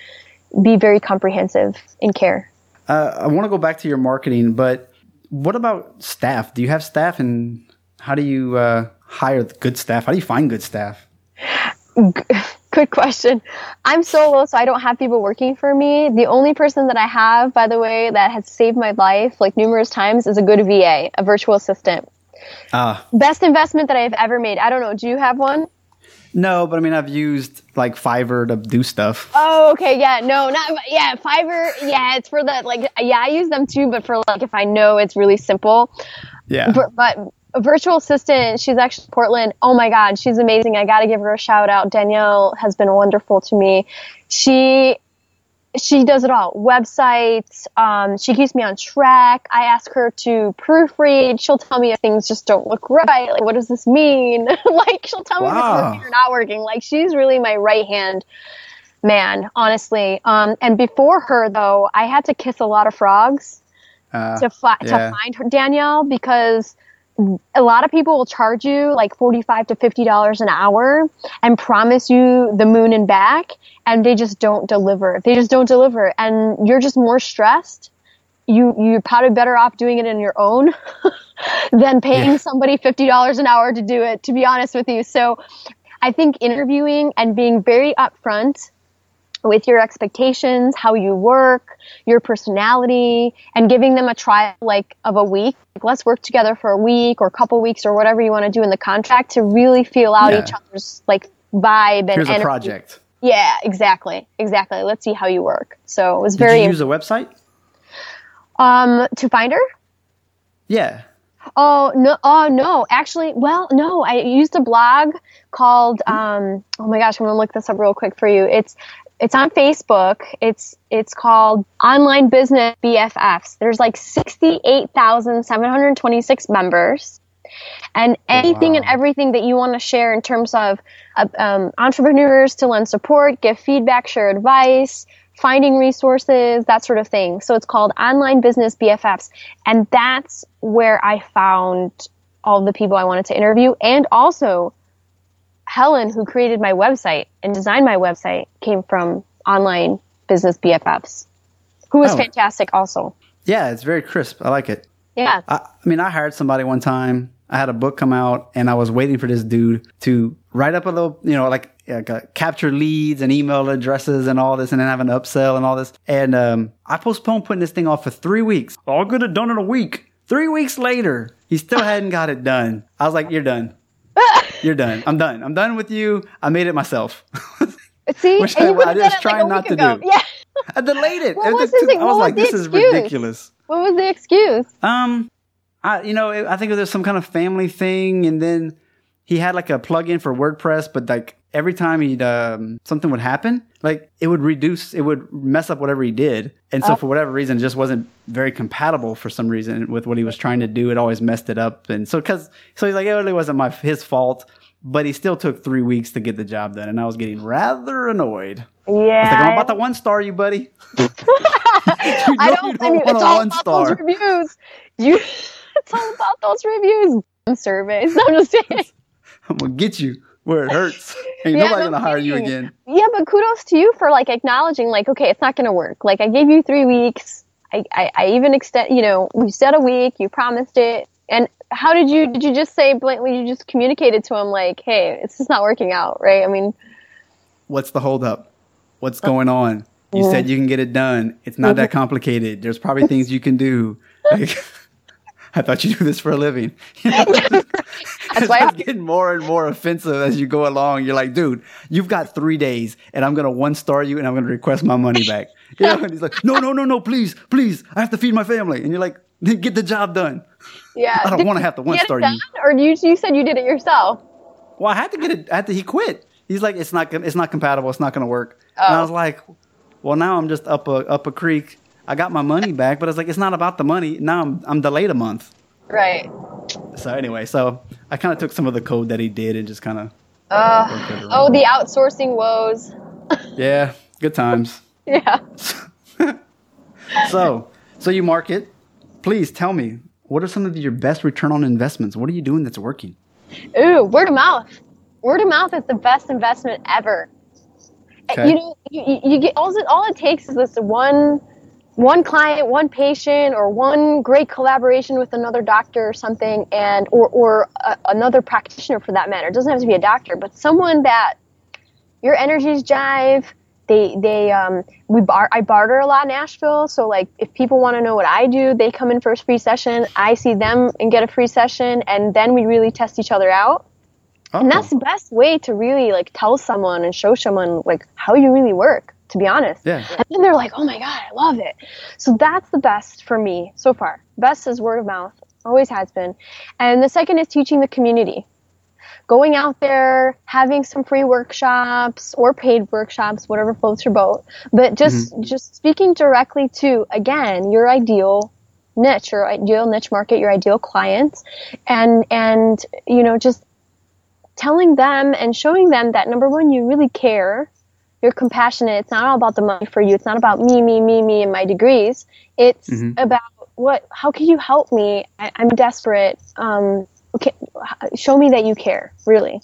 be very comprehensive in care. Uh, I want to go back to your marketing, but what about staff? Do you have staff, and how do you uh, hire good staff? How do you find good staff? Good question. I'm solo, so I don't have people working for me. The only person that I have, by the way, that has saved my life like numerous times is a good VA, a virtual assistant. Uh, Best investment that I've ever made. I don't know. Do you have one? No, but I mean, I've used like Fiverr to do stuff. Oh, okay, yeah, no, not yeah, Fiverr. Yeah, it's for the like, yeah, I use them too, but for like if I know it's really simple. Yeah. But, but a virtual assistant, she's actually Portland. Oh my God, she's amazing. I got to give her a shout out. Danielle has been wonderful to me. She she does it all websites um, she keeps me on track. I ask her to proofread. She'll tell me if things just don't look right. Like what does this mean? Like she'll tell me if it's working or not working. Like she's really my right hand man honestly. Um, and before her though i had to kiss a lot of frogs uh, to, fi- yeah. to find her danielle because a lot of people will charge you like 45 to 50 dollars an hour and promise you the moon and back and they just don't deliver. They just don't deliver and you're just more stressed. You you're probably better off doing it in your own than paying yeah. somebody $50 an hour to do it to be honest with you. So i think interviewing and being very upfront with your expectations, how you work, your personality, and giving them a trial like of a week. Like, let's work together for a week or a couple weeks or whatever you want to do in the contract to really feel out yeah. each other's like vibe and Here's energy. a project. Yeah, exactly, exactly. Let's see how you work. So it was Did very. Did you use a website? Um, to find her. Yeah. Oh no! Oh no! Actually, well, no. I used a blog called. Um, oh my gosh! I'm gonna look this up real quick for you. It's it's on Facebook. It's it's called Online Business BFFs. There's like 68,726 members. And anything wow. and everything that you want to share in terms of uh, um, entrepreneurs to lend support, give feedback, share advice, finding resources, that sort of thing. So it's called Online Business BFFs. And that's where I found all the people I wanted to interview and also Helen, who created my website and designed my website, came from online business BFFs, who was oh. fantastic also. Yeah, it's very crisp. I like it. Yeah. I, I, mean, I hired somebody one time. I had a book come out and I was waiting for this dude to write up a little, you know, like, like uh, capture leads and email addresses and all this and then have an upsell and all this. And um, I postponed putting this thing off for three weeks. I could have done it in a week. Three weeks later, he still hadn't got it done. I was like, you're done. You're done. I'm done. I'm done with you. I made it myself. See, Which I, I was trying like not to ago. do. Yeah. I delayed it. What was, it I was like, this excuse? is ridiculous. What was the excuse? Um, I you know I think there's some kind of family thing, and then he had like a plugin for WordPress, but like every time he'd um, something would happen, like it would reduce, it would mess up whatever he did, and so oh. for whatever reason, it just wasn't very compatible for some reason with what he was trying to do. It always messed it up, and so because so he's like, it really wasn't my his fault, but he still took three weeks to get the job done, and I was getting rather annoyed. Yeah, like, I'm about the one star you, buddy. you I don't, you don't I mean, it's all about star. those reviews. You, it's all about those reviews. Surveys. I'm just saying. I'm gonna get you where it hurts. Ain't yeah, nobody no gonna hire you again. Yeah, but kudos to you for like acknowledging, like, okay, it's not gonna work. Like, I gave you three weeks. I, I, I even extend, you know, we said a week. You promised it, and how did you? Did you just say blatantly? You just communicated to him like, hey, it's just not working out, right? I mean, what's the holdup? What's uh, going on? You yeah. said you can get it done. It's not that complicated. There's probably things you can do. Like, I thought you do this for a living. You know? It's why getting more and more offensive as you go along. You're like, dude, you've got three days, and I'm gonna one star you, and I'm gonna request my money back. You know? And he's like, no, no, no, no, please, please, I have to feed my family. And you're like, get the job done. Yeah, I don't want to have to one star you. Or you, you said you did it yourself. Well, I had to get it. I had to, he quit. He's like, it's not, it's not compatible. It's not gonna work. Oh. And I oh. was like, well, now I'm just up a up a creek. I got my money back, but it's like it's not about the money. Now I'm I'm delayed a month. Right. So anyway, so I kind of took some of the code that he did and just kind of. Uh, oh, the outsourcing woes. yeah, good times. yeah. so, so you market. Please tell me what are some of your best return on investments? What are you doing that's working? Ooh, word of mouth. Word of mouth is the best investment ever. Okay. You know, you, you get all it, all it takes is this one one client, one patient, or one great collaboration with another doctor or something, and or or a, another practitioner for that matter. It doesn't have to be a doctor, but someone that your energies jive. They they um we bar I barter a lot in Nashville, so like if people want to know what I do, they come in for a free session. I see them and get a free session, and then we really test each other out. Oh. And that's the best way to really like tell someone and show someone like how you really work, to be honest. Yeah. And then they're like, oh my God, I love it. So that's the best for me so far. Best is word of mouth, always has been. And the second is teaching the community. Going out there, having some free workshops or paid workshops, whatever floats your boat. But just mm-hmm. just speaking directly to again your ideal niche, your ideal niche market, your ideal clients, and and you know just telling them and showing them that number one, you really care. You're compassionate. It's not all about the money for you. It's not about me, me, me, me, and my degrees. It's mm-hmm. about what, how can you help me? I, am desperate. Um, okay, show me that you care, really.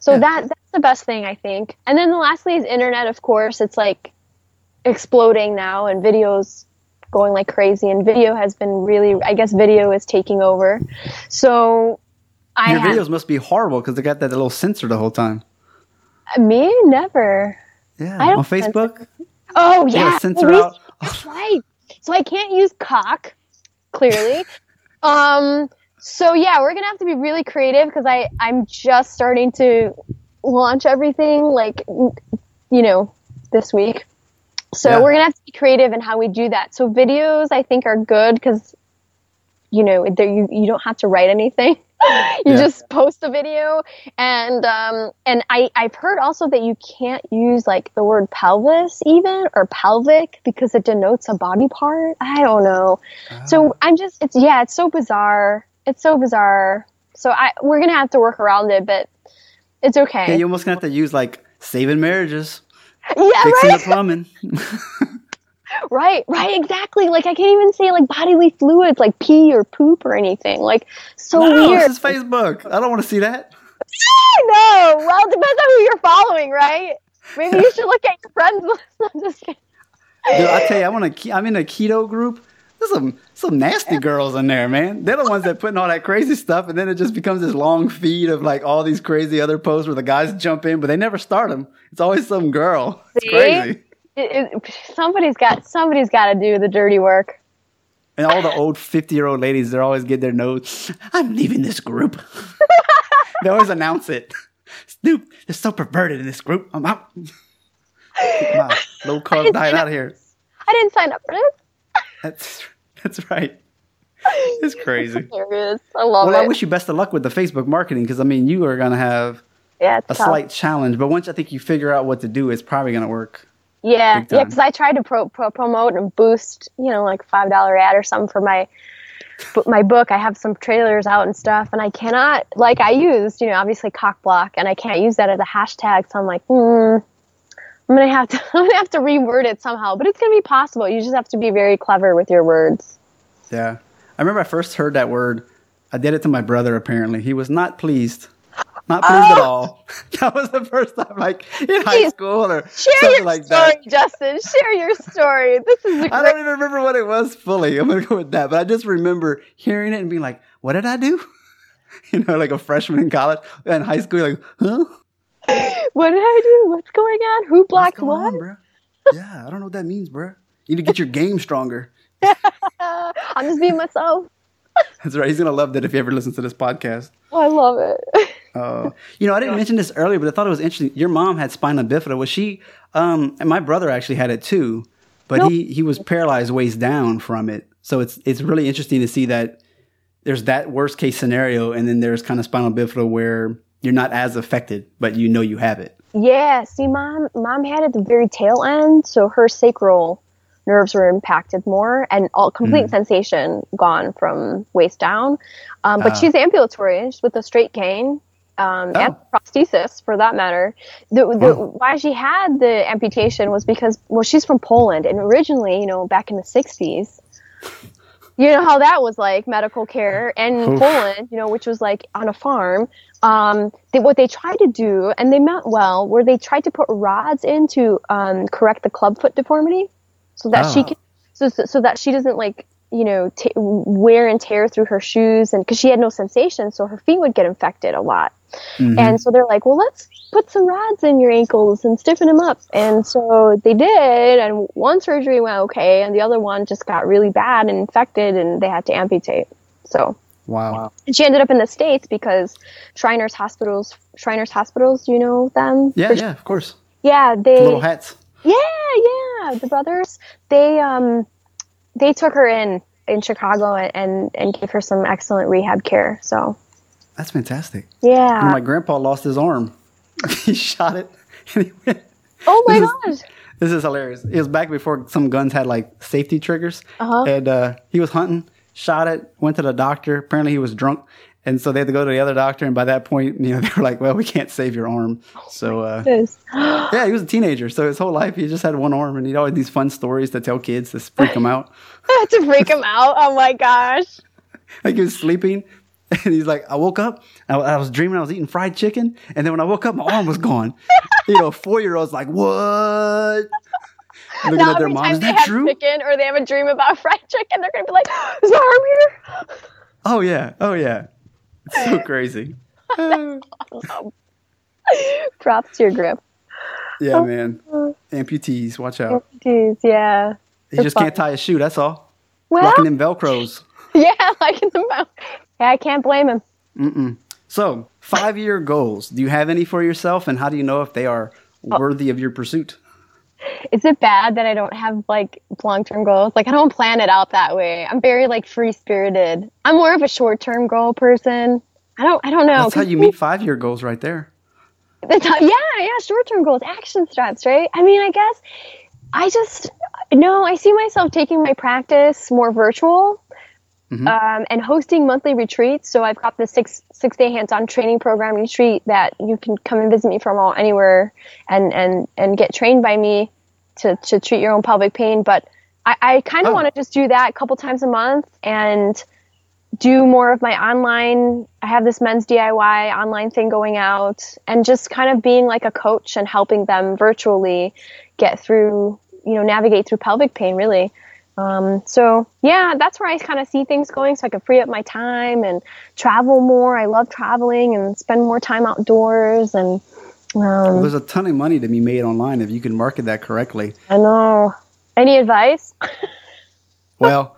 So yeah. that, that's the best thing, I think. And then the lastly is internet, of course. It's like exploding now and videos going like crazy and video has been really i guess video is taking over so I Your have, videos must be horrible because they got that little censor the whole time. Me, never. Yeah, on Facebook. Censor. Oh yeah, censor well, out. That's right. So I can't use cock, clearly. um. So yeah, we're gonna have to be really creative because I I'm just starting to launch everything like you know this week. So yeah. we're gonna have to be creative in how we do that. So videos I think are good because you know you you don't have to write anything. You yeah. just post a video and um and i i've heard also that you can't use like the word pelvis even or pelvic because it denotes a body part. I don't know. So ah. i'm just it's yeah it's so bizarre. It's so bizarre. So i we're gonna have to work around it but it's okay. Yeah, you almost gonna have to use like saving marriages. Yeah fixing right? the plumbing Right, right, exactly. Like I can't even say like bodily fluids, like pee or poop or anything. Like so no, weird. This is Facebook. I don't want to see that. no, well, it depends on who you're following, right? Maybe you should look at your friends list. I'm just kidding. Dude, I tell you, I'm on a I'm in a keto group. There's some some nasty girls in there, man. They're the ones that putting all that crazy stuff, and then it just becomes this long feed of like all these crazy other posts where the guys jump in, but they never start them. It's always some girl. It's See? crazy it, it, somebody's got somebody's got to do the dirty work. And all the old fifty-year-old ladies, they're always get their notes. I'm leaving this group. they always announce it. Snoop, they're so perverted in this group. I'm out. my low carb diet out of here. I didn't sign up for this. That's that's right. It's crazy. It's I love well, it. I wish you best of luck with the Facebook marketing because I mean you are gonna have yeah, a tough. slight challenge, but once I think you figure out what to do, it's probably gonna work. Yeah, yeah, because I tried to pro, pro, promote and boost, you know, like five dollar ad or something for my my book. I have some trailers out and stuff, and I cannot like I used, you know, obviously cock block, and I can't use that as a hashtag. So I'm like, hmm, I'm gonna have to I'm gonna have to reword it somehow, but it's gonna be possible. You just have to be very clever with your words. Yeah, I remember I first heard that word. I did it to my brother. Apparently, he was not pleased. Not pleased oh. at all. That was the first time, like in high school or share something your like story, that. Justin. Share your story. This is. I don't even remember what it was fully. I'm gonna go with that, but I just remember hearing it and being like, "What did I do?" You know, like a freshman in college in high school, like, huh? What did I do? What's going on? Who blocked what? On? Yeah, I don't know what that means, bro. You need to get your game stronger. I'm just being myself. That's right. He's gonna love that if he ever listens to this podcast. Oh, I love it. Uh, you know, I didn't mention this earlier, but I thought it was interesting. Your mom had spina bifida. Was she? Um, and my brother actually had it too, but he he was paralyzed waist down from it. So it's it's really interesting to see that there's that worst case scenario, and then there's kind of spinal bifida where you're not as affected, but you know you have it. Yeah. See, mom, mom had it at the very tail end, so her sacral nerves were impacted more and all complete mm. sensation gone from waist down. Um, but uh, she's ambulatory with a straight cane um, oh. and prosthesis for that matter. The, the, oh. Why she had the amputation was because, well, she's from Poland, and originally, you know, back in the 60s, you know how that was like medical care and Oof. Poland, you know, which was like on a farm. Um, they, what they tried to do, and they meant well, where they tried to put rods in to um, correct the clubfoot deformity, so that oh. she can, so so that she doesn't like you know, t- wear and tear through her shoes and because she had no sensation, so her feet would get infected a lot. Mm-hmm. And so they're like, well, let's put some rods in your ankles and stiffen them up. And so they did. And one surgery went okay, and the other one just got really bad and infected, and they had to amputate. So Wow. And she ended up in the states because Shriners Hospitals, Shriners Hospitals, do you know them? Yeah, yeah, of course. Yeah, they Little hats. Yeah, yeah, the brothers. They um they took her in in Chicago and and, and gave her some excellent rehab care. So That's fantastic. yeah. When my grandpa lost his arm, he shot it. And he went, oh my this is- gosh. This is hilarious. It was back before some guns had like safety triggers. Uh-huh. And uh, he was hunting, shot it, went to the doctor. Apparently he was drunk. And so they had to go to the other doctor. And by that point, you know, they were like, well, we can't save your arm. So, uh, yeah, he was a teenager. So his whole life, he just had one arm. And he'd always these fun stories to tell kids to freak them out. to freak him out. Oh my gosh. Like he was sleeping. And he's like, I woke up, I, I was dreaming I was eating fried chicken. And then when I woke up, my arm was gone. you know, four year old's like, what? Looking Now at their every mom, time is they that have true? chicken or they have a dream about fried chicken, they're gonna be like, "Is my arm here?" Oh yeah, oh yeah. It's so crazy. Props to your grip. yeah, oh. man. Amputees, watch out. Amputees, yeah. He just fun. can't tie a shoe. That's all. Well, Rocking them velcros. yeah, like in the mouth. Yeah, I can't blame him. So, five year goals. Do you have any for yourself, and how do you know if they are Oh. worthy of your pursuit? Is it bad that I don't have like long term goals? Like I don't plan it out that way. I'm very like free spirited. I'm more of a short term goal person. I don't I don't know. That's how you meet five year goals, right there. That's how- yeah, yeah, short term goals, action steps, right? I mean, I guess I just no, I see myself taking my practice more virtual. Um, and hosting monthly retreats. So I've got the six six day hands on training program retreat that you can come and visit me from all anywhere and and and get trained by me to to treat your own pelvic pain. But I, I kind of Oh. want to just do that a couple times a month and do more of my online i have this men's diy online thing going out and just kind of being like a coach and helping them virtually get through you know navigate through pelvic pain really um, so yeah that's where i kind of see things going so i can free up my time and travel more i love traveling and spend more time outdoors and um, There's a ton of money to be made online if you can market that correctly. i know any advice Well,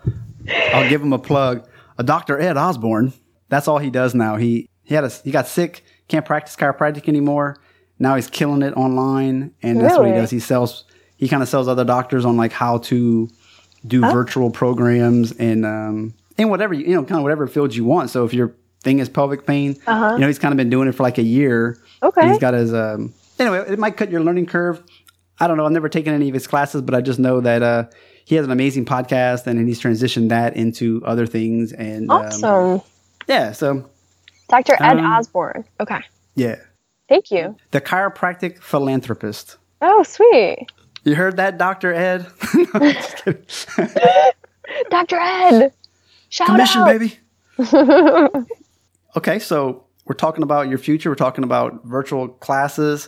I'll give him a plug. A Dr. Ed Osborne. That's all he does now. He he had a he got sick, can't practice chiropractic anymore. Now he's killing it online, and that's what he does. He sells. He kind of sells other doctors on like how to do virtual programs and um and whatever you you know kind of whatever field you want. So if your thing is pelvic pain, Uh-huh. you know he's kind of been doing it for like a year. Okay. He's got his um anyway. It might cut your learning curve. I don't know. I've never taken any of his classes, but I just know that uh, he has an amazing podcast, and he's transitioned that into other things. And um, awesome yeah, so dr ed Um, osborne okay yeah, thank you the chiropractic philanthropist. oh sweet You heard that, Doctor Ed? No. Dr. Ed, shout Commission, out. baby. okay, so we're talking about your future. We're talking about virtual classes.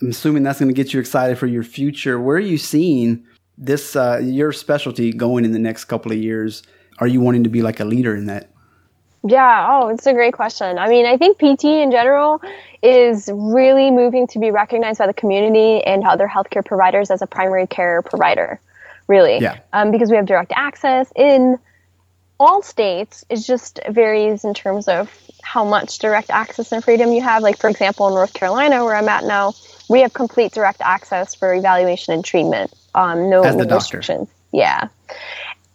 I'm assuming that's going to get you excited for your future. Where are you seeing this uh, your specialty going in the next couple of years? Are you wanting to be like a leader in that? Yeah, oh, it's a great question. I mean, I think PT in general is really moving to be recognized by the community and other healthcare providers as a primary care provider, really. Yeah. Um, because we have direct access in all states. It just varies in terms of how much direct access and freedom you have. Like, for example, in North Carolina, where I'm at now, we have complete direct access for evaluation and treatment. Um, no, As the no doctor. restrictions. Yeah.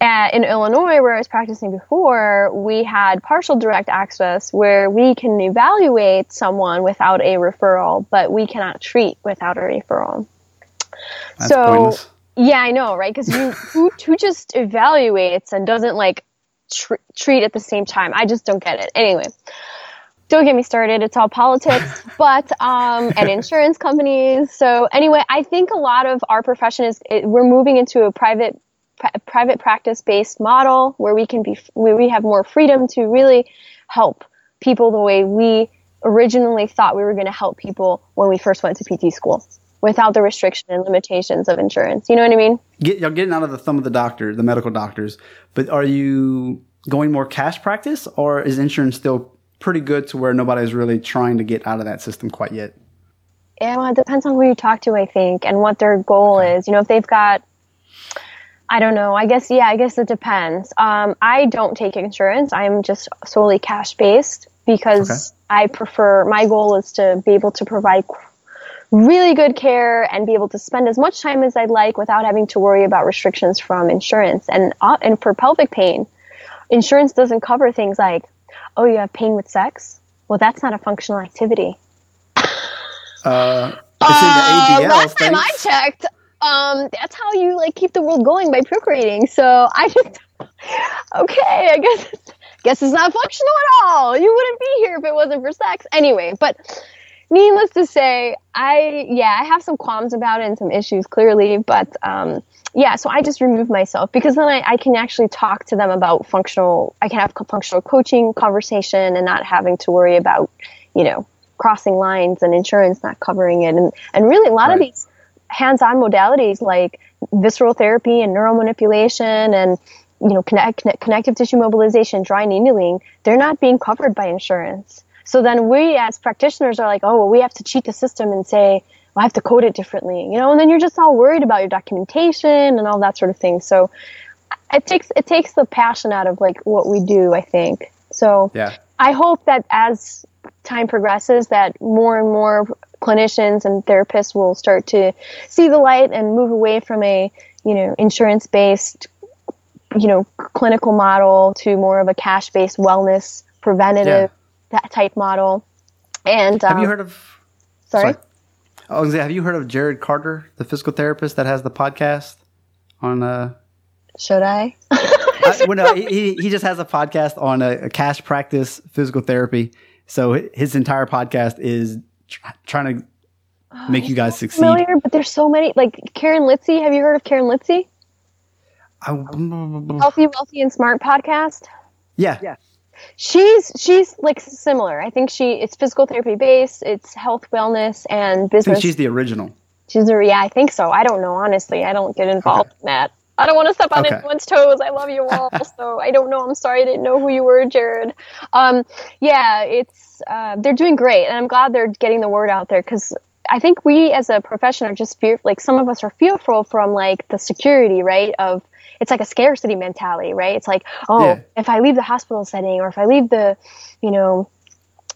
Uh, in Illinois, where I was practicing before, we had partial direct access where we can evaluate someone without a referral, but we cannot treat without a referral. That's So- pointless. Yeah, I know, right? Because you who, who just evaluates and doesn't like tr- treat at the same time? I just don't get it. Anyway, don't get me started. It's all politics, but um, and insurance companies. So anyway, I think a lot of our profession is it, we're moving into a private pri- private practice based model where we can be where we have more freedom to really help people the way we originally thought we were going to help people when we first went to PT school without the restriction and limitations of insurance. You know what I mean? Get, you're getting out of the thumb of the doctor, the medical doctors. But are you going more cash practice, or is insurance still pretty good to where nobody's really trying to get out of that system quite yet? Yeah, well, it depends on who you talk to, I think, and what their goal is. You know, if they've got, I don't know. I guess yeah. I guess it depends. Um, I don't take insurance. I'm just solely cash based because okay. I prefer. My goal is to be able to provide really good care and be able to spend as much time as I'd like without having to worry about restrictions from insurance. And uh, and for pelvic pain, insurance doesn't cover things like, oh, you have pain with sex. Well, that's not a functional activity. Uh, uh, last time I checked, um, that's how you like keep the world going by procreating. So I just okay, I guess guess it's not functional at all. You wouldn't be here if it wasn't for sex. Anyway, but needless to say, I yeah, I have some qualms about it and some issues clearly, but um, yeah, so I just remove myself because then I, I can actually talk to them about functional. I can have functional coaching conversation and not having to worry about you know crossing lines and insurance not covering it, and and really a lot right. of these hands-on modalities like visceral therapy and neural manipulation and you know connect, connect, connective tissue mobilization, dry needling, they're not being covered by insurance. So then we as practitioners are like, oh, well, we have to cheat the system and say, well, I have to code it differently, you know, and then you're just all worried about your documentation and all that sort of thing. So it takes it takes the passion out of like what we do, I think. So yeah. I hope that as time progresses, that more and more clinicians and therapists will start to see the light and move away from a you know insurance based you know clinical model to more of a cash based wellness preventative yeah. type model. And have um, you heard of? Sorry. sorry. Oh, have you heard of Jarod Carter, the physical therapist that has the podcast on? Uh, Should I? well, no, he he just has a podcast on a, a cash practice physical therapy. So his entire podcast is trying to oh, make you guys succeed. Familiar, but there's so many. Like Karen Litzy. Have you heard of Karen Litzy? Healthy, wealthy, and smart podcast. Yeah. Yeah. She's she's like similar. I think she it's physical therapy based. It's health, wellness, and business. she's the original. She's a yeah. I think so. I don't know honestly. I don't get involved okay. in that. I don't want to step on okay. anyone's toes. I love you all, so I don't know. I'm sorry I didn't know who you were, Jarod. Um, yeah, it's uh, they're doing great, and I'm glad they're getting the word out there because I think we as a profession are just fear like some of us are fearful from like the security, right? Of it's like a scarcity mentality, right? It's like, oh, yeah. if I leave the hospital setting or if I leave the, you know,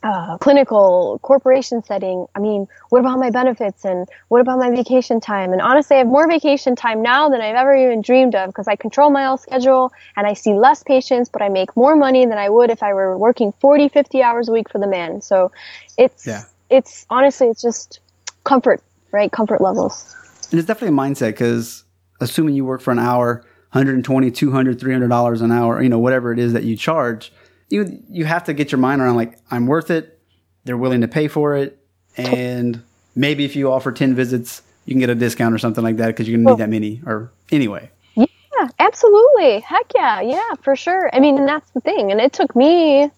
uh, clinical corporation setting, I mean, what about my benefits and what about my vacation time? And honestly, I have more vacation time now than I've ever even dreamed of because I control my own schedule and I see less patients, but I make more money than I would if I were working 40, 50 hours a week for the man. So it's, yeah. it's honestly, it's just comfort, right? Comfort levels. And it's definitely a mindset because assuming you work for an hour, 120 200 300 dollars an hour you know whatever it is that you charge you you have to get your mind around like i'm worth it. They're willing to pay for it. And maybe if you offer 10 visits you can get a discount or something like that because you're gonna need that many or anyway. Yeah absolutely. Heck yeah. Yeah for sure. I mean and that's the thing. And it took me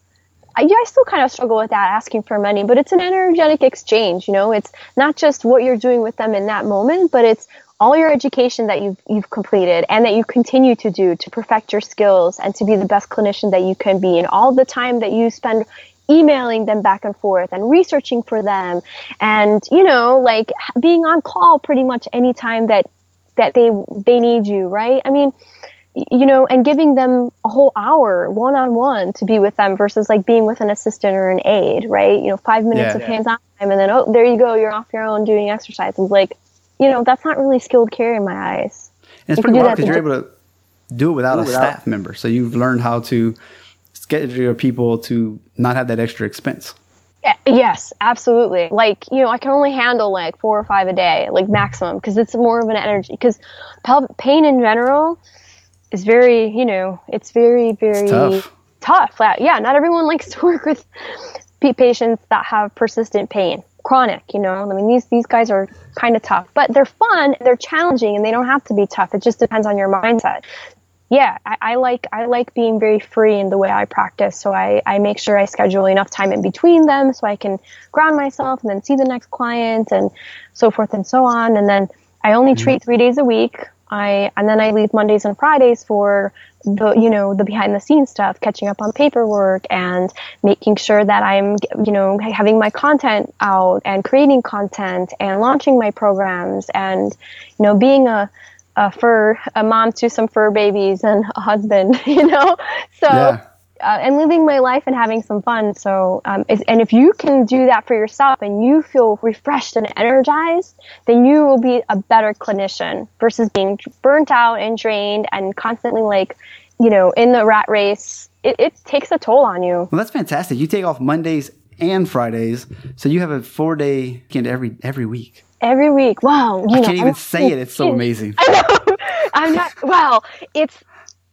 I, yeah, I still kind of struggle with that asking for money, but it's an energetic exchange. You know, it's not just what you're doing with them in that moment, but it's all your education that you've, you've completed and that you continue to do to perfect your skills and to be the best clinician that you can be and all the time that you spend emailing them back and forth and researching for them and you know like being on call pretty much anytime that that they they need you right? I mean you know and giving them a whole hour one on one to be with them versus like being with an assistant or an aide right? You know five minutes yeah, of yeah. hands on time and then oh there you go you're off your own doing exercises. Like you know, that's not really skilled care in my eyes. And it's pretty wild because you're able to do it without do a without. staff member. So you've learned how to schedule your people to not have that extra expense. Yes, absolutely. Like, you know, I can only handle like four or five a day, like maximum, because it's more of an energy. Because pain in general is very, you know, it's very, very it's tough. tough. Yeah, not everyone likes to work with patients that have persistent pain chronic, you know. I mean, these these guys are kind of tough, but they're fun, they're challenging, and they don't have to be tough. It just depends on your mindset. Yeah, I, I like I like being very free in the way I practice. So I, I make sure I schedule enough time in between them so I can ground myself and then see the next client and so forth and so on. And then I only mm-hmm. treat three days a week. I and then I leave Mondays and Fridays for the you know the behind the scenes stuff, catching up on paperwork and making sure that I'm you know having my content out and creating content and launching my programs and you know being a a fur, a mom to some fur babies and a husband, you know? So, yeah. Uh, and living my life and having some fun. So, um, and if you can do that for yourself and you feel refreshed and energized, then you will be a better clinician versus being burnt out and drained and constantly like, you know, in the rat race. It, it takes a toll on you. Well, that's fantastic. You take off Mondays and Fridays, so you have a four day weekend every every week every week. Wow, you I know, can't even I'm, say it. It's so amazing. I know. I'm not. Well, it's.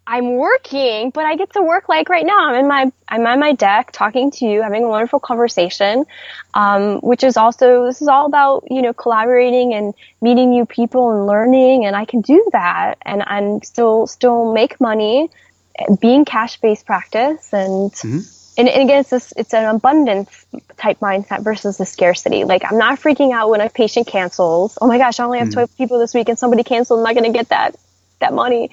I'm working, but I get to work like right now. I'm in my I'm on my deck talking to you, having a wonderful conversation, um, which is also this is all about you know collaborating and meeting new people and learning, and I can do that and I'm still still make money, being cash based practice and. Mm-hmm and, and again, it's this, it's an abundance type mindset versus a scarcity. Like I'm not freaking out when a patient cancels. Oh my gosh, I only have mm. 12 people this week and somebody canceled. I'm not going to get that, that money.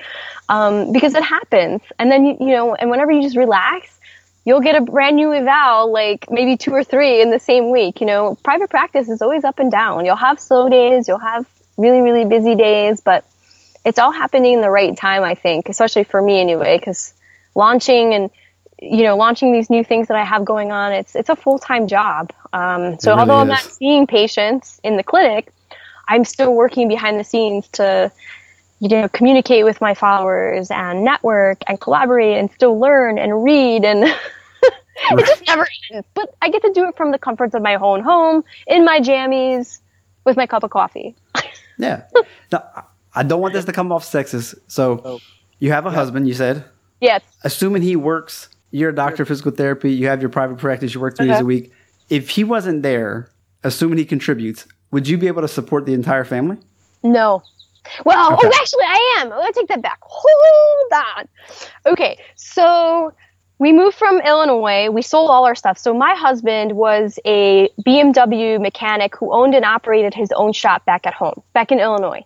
Um, because it happens. And then, you, you know, and whenever you just relax, you'll get a brand new eval, like maybe two or three in the same week. You know, private practice is always up and down. You'll have slow days, you'll have really, really busy days, but it's all happening in the right time, I think, especially for me anyway, because launching and you know, launching these new things that I have going on, it's it's a full time job. Um, so really although is. I'm not seeing patients in the clinic, I'm still working behind the scenes to, you know, communicate with my followers and network and collaborate and still learn and read and. it just never ends. But I get to do it from the comforts of my own home, in my jammies, with my cup of coffee. yeah. Now, I don't want this to come off sexist. So, oh. you have a yeah. husband, you said. Yes. Assuming he works you're a doctor of physical therapy, you have your private practice, you work 3 okay. days uh-huh. a week. If he wasn't there, assuming he contributes, would you be able to support the entire family? No. Well, oh, okay. oh, actually, I am. Oh, Let me take that back. Hold on. Okay, so we moved from Illinois. We sold all our stuff. So my husband was a BMW mechanic who owned and operated his own shop back at home, back in Illinois.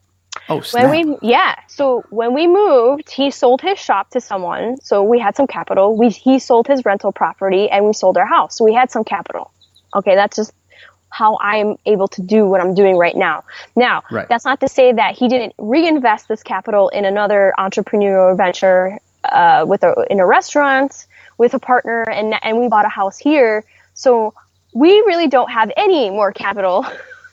Oh, snap. When we yeah, so when we moved, he sold his shop to someone. So we had some capital. We he sold his rental property and we sold our house. So we had some capital. Okay, that's just how I'm able to do what I'm doing right now. Now, right. that's not to say that he didn't reinvest this capital in another entrepreneurial venture uh, with a, in a restaurant with a partner, and and we bought a house here. So we really don't have any more capital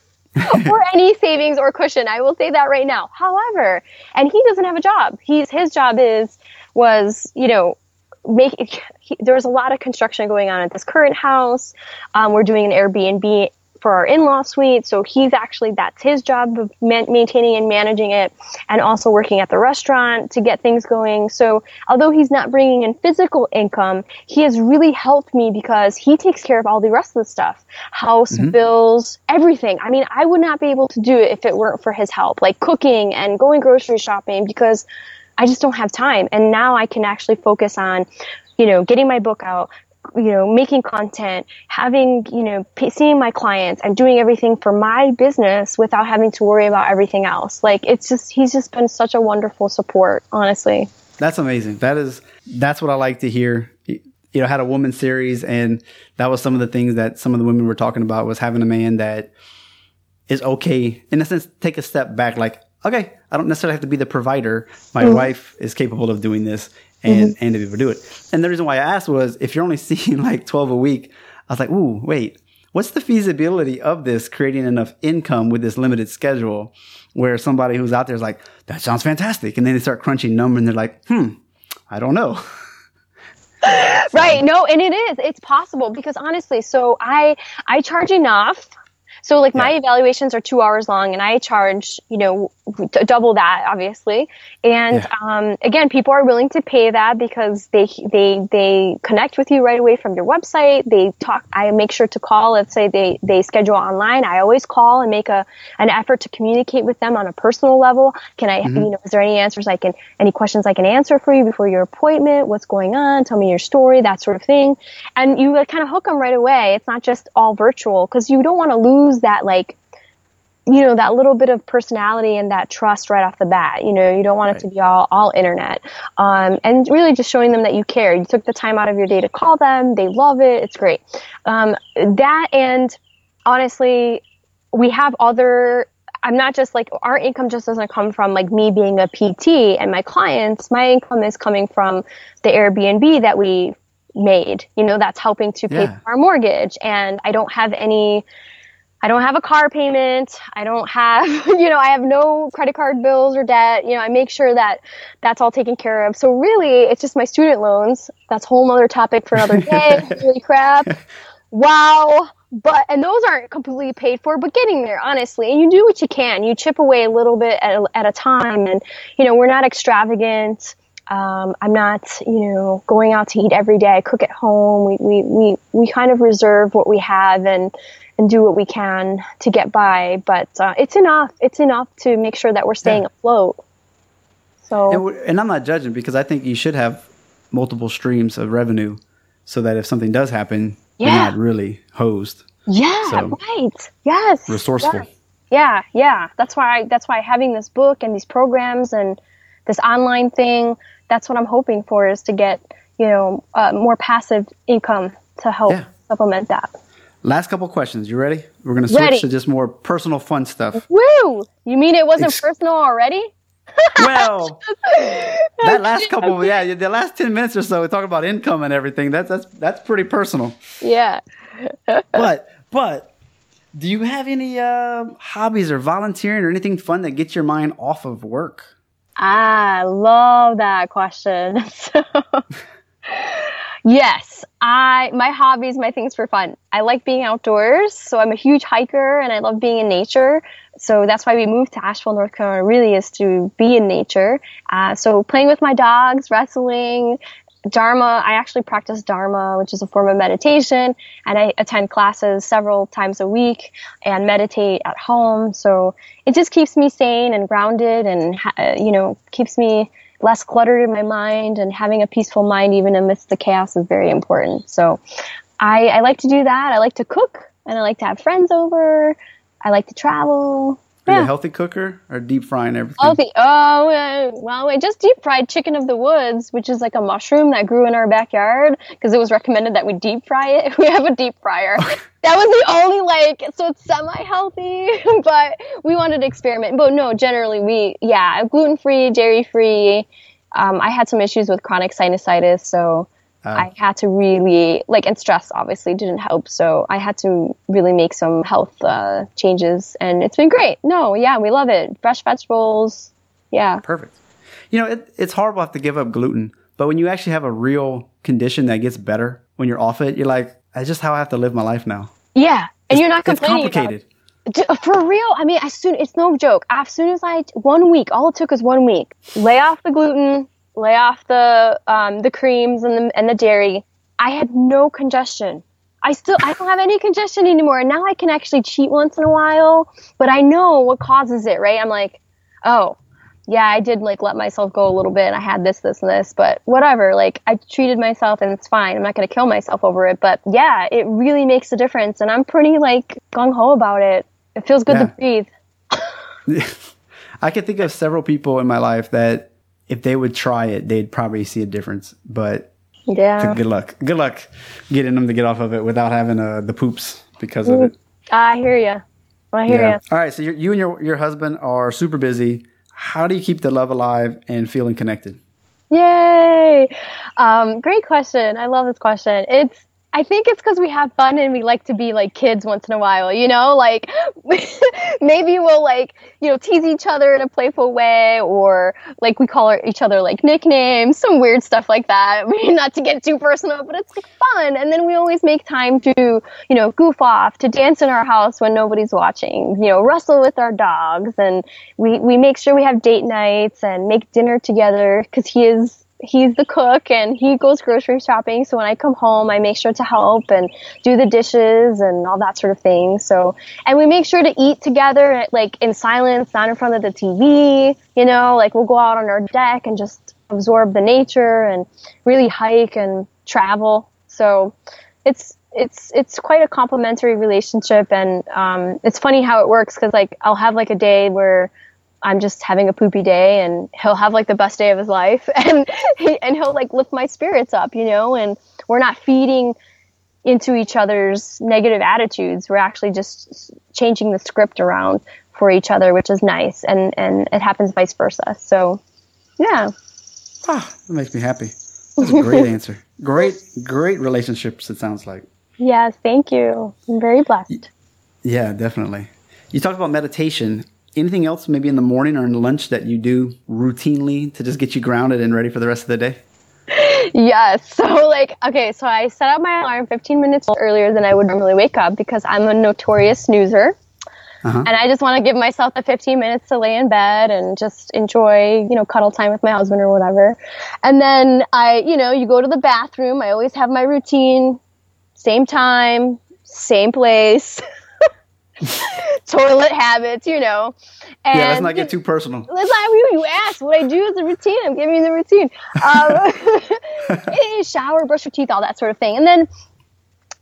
or any savings or cushion. I will say that right now. However, and he doesn't have a job. He's his job is was you know make he, there was a lot of construction going on at this current house. Um, we're doing an Airbnb for our in-law suite. So he's actually that's his job of man- maintaining and managing it, and also working at the restaurant to get things going. So although he's not bringing in physical income, he has really helped me because he takes care of all the rest of the stuff, house mm-hmm. bills, everything. I mean, I would not be able to do it if it weren't for his help, like cooking and going grocery shopping because. I just don't have time. And now I can actually focus on, you know, getting my book out, you know, making content, having, you know, seeing my clients and doing everything for my business without having to worry about everything else. Like it's just, he's just been such a wonderful support, honestly. That's amazing. That is, that's what I like to hear. You know, had a woman series and that was some of the things that some of the women were talking about was having a man that is okay in a sense, take a step back. Like, okay, I don't necessarily have to be the provider. My mm-hmm. wife is capable of doing this and mm-hmm. and to be able to do it. And the reason why I asked was if you're only seeing like 12 a week, I was like, ooh, wait, what's the feasibility of this creating enough income with this limited schedule where somebody who's out there is like, that sounds fantastic. And then they start crunching numbers and they're like, hmm, I don't know. right. No, and it is. It's possible because honestly, so I I charge enough so like yeah. my evaluations are two hours long and I charge, you know, double that obviously. And, yeah. um, again, people are willing to pay that because they, they, they connect with you right away from your website. They talk, I make sure to call, let's say they, they schedule online. I always call and make a, an effort to communicate with them on a personal level. Can I, mm-hmm. you know, is there any answers I can, any questions I can answer for you before your appointment? What's going on? Tell me your story, that sort of thing. And you kind of hook them right away. It's not just all virtual because you don't want to lose lose that like you know that little bit of personality and that trust right off the bat you know you don't want right. it to be all all internet um, and really just showing them that you care you took the time out of your day to call them they love it it's great um, that and honestly we have other I'm not just like our income just doesn't come from like me being a PT and my clients. My income is coming from the Airbnb that we made. You know, that's helping to pay Yeah. for our mortgage. And I don't have any, I don't have a car payment. I don't have, you know, I have no credit card bills or debt. You know, I make sure that that's all taken care of. So really, it's just my student loans. That's a whole nother topic for another day. Holy crap. Wow. But, and those aren't completely paid for, but getting there, honestly. And you do what you can. You chip away a little bit at a, at a time. And, you know, we're not extravagant. Um, I'm not, you know, going out to eat every day. I cook at home. We, we, we, we kind of reserve what we have and, and do what we can to get by. But uh, it's enough. It's enough to make sure that we're staying Yeah. afloat. So And, and I'm not judging because I think you should have multiple streams of revenue so that if something does happen, Yeah. you're not really hosed. yeah, so- right. Yes. Resourceful. Yes. Yeah, yeah. That's why that's why having this book and these programs and this online thing, that's what I'm hoping for is to get, you know, uh, more passive income to help Yeah. supplement that. Last couple questions. You ready? We're going to switch Ready. to just more personal fun stuff. Woo! You mean it wasn't Ex- personal already? well, that last couple, yeah, the last 10 minutes or so, we talk about income and everything. That's, that's, that's pretty personal. Yeah. But, but, do you have any uh, hobbies or volunteering or anything fun that gets your mind off of work? I love that question. So, yes, I my hobbies, my things for fun. I like being outdoors, so I'm a huge hiker and I love being in nature. So that's why we moved to Asheville, North Carolina. Really, is to be in nature. Uh, so playing with my dogs, wrestling. Dharma, I actually practice Dharma, which is a form of meditation, and I attend classes several times a week and meditate at home. So it just keeps me sane and grounded and, you know, keeps me less cluttered in my mind and having a peaceful mind even amidst the chaos is very important. So I, I like to do that. I like to cook and I like to have friends over. I like to travel. Yeah. a healthy cooker or deep frying everything? Healthy. Oh, uh, well, I just deep fried chicken of the woods, which is like a mushroom that grew in our backyard because it was recommended that we deep fry it. We have a deep fryer. that was the only like, so it's semi healthy, but we wanted to experiment. But no, generally we, yeah, gluten free, dairy free. Um, I had some issues with chronic sinusitis, so Ah. I had to really like, and stress obviously didn't help. So I had to really make some health uh, changes, and it's been great. No, yeah, we love it. Fresh vegetables, yeah. Perfect. You know, it, it's horrible to have to give up gluten, but when you actually have a real condition that gets better when you're off it, you're like, that's just how I have to live my life now. Yeah, and you're not complaining about complicated. For real, I mean, as soon it's no joke. As soon as I one week, all it took was one week. Lay off the gluten, lay off the um, the creams and the and the dairy. I had no congestion. I still I don't have any congestion anymore, and now I can actually cheat once in a while. But I know what causes it, right? I'm like, oh, yeah, I did like let myself go a little bit. I had this, this, and this, but whatever. Like I treated myself, and it's fine. I'm not gonna kill myself over it. But yeah, it really makes a difference, and I'm pretty like gung ho about it. It feels good Yeah. to breathe. I can think of several people in my life that if they would try it, they'd probably see a difference. But Yeah, good luck. Good luck getting them to get off of it without having uh, the poops because of it. I hear you. I hear Yeah. you. All right. So you're, you and your, your husband are super busy. How do you keep the love alive and feeling connected? Yay! Um, great question. I love this question. It's I think it's because we have fun and we like to be like kids once in a while, you know? Like maybe we'll like, you know, tease each other in a playful way or like we call each other like nicknames, some weird stuff like that. I mean, not to get too personal, but it's like fun. And then we always make time to, you know, goof off, to dance in our house when nobody's watching, you know, wrestle with our dogs. And we, we make sure we have date nights and make dinner together because he is he's the cook and he goes grocery shopping. So when I come home, I make sure to help and do the dishes and all that sort of thing. So, and we make sure to eat together, like in silence, not in front of the TV, you know, like we'll go out on our deck and just absorb the nature and really hike and travel. So it's, it's, it's quite a complimentary relationship. And, um, it's funny how it works because like I'll have like a day where I'm just having a poopy day and he'll have like the best day of his life and he, and he'll like lift my spirits up, you know, and we're not feeding into each other's negative attitudes. We're actually just changing the script around for each other, which is nice, and and it happens vice versa. So, yeah. Ah, that makes me happy. That's a great answer. Great, great relationships. It sounds like. Yes, thank you. I'm very blessed. Yeah, definitely. You talked about meditation. Anything else, maybe in the morning or in lunch, that you do routinely to just get you grounded and ready for the rest of the day? Yes. So, like, okay, so I set up my alarm 15 minutes earlier than I would normally wake up because I'm a notorious snoozer. Uh-huh. And I just want to give myself the 15 minutes to lay in bed and just enjoy, you know, cuddle time with my husband or whatever. And then I, you know, you go to the bathroom. I always have my routine, same time, same place. toilet habits, you know. And yeah, let's not get too personal. Let's not. You, you asked what I do is a routine. I'm giving you the routine. Um, shower, brush your teeth, all that sort of thing, and then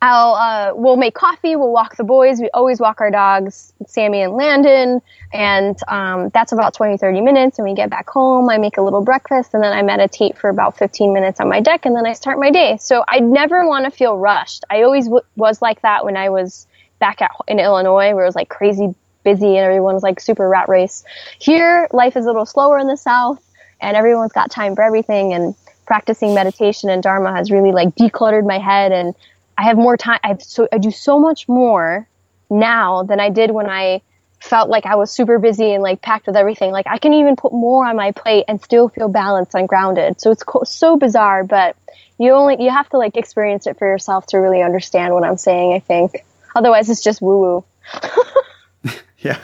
I'll uh, we'll make coffee. We'll walk the boys. We always walk our dogs, Sammy and Landon, and um, that's about 20, 30 minutes. And we get back home. I make a little breakfast, and then I meditate for about 15 minutes on my deck, and then I start my day. So I never want to feel rushed. I always w- was like that when I was back at in Illinois, where it was like crazy busy and everyone was like super rat race. Here, life is a little slower in the South, and everyone's got time for everything. And practicing meditation and Dharma has really like decluttered my head and I have more time. I have so I do so much more now than I did when I felt like I was super busy and like packed with everything. Like I can even put more on my plate and still feel balanced and grounded. So it's co- so bizarre, but you only you have to like experience it for yourself to really understand what I'm saying. I think otherwise it's just woo woo. yeah.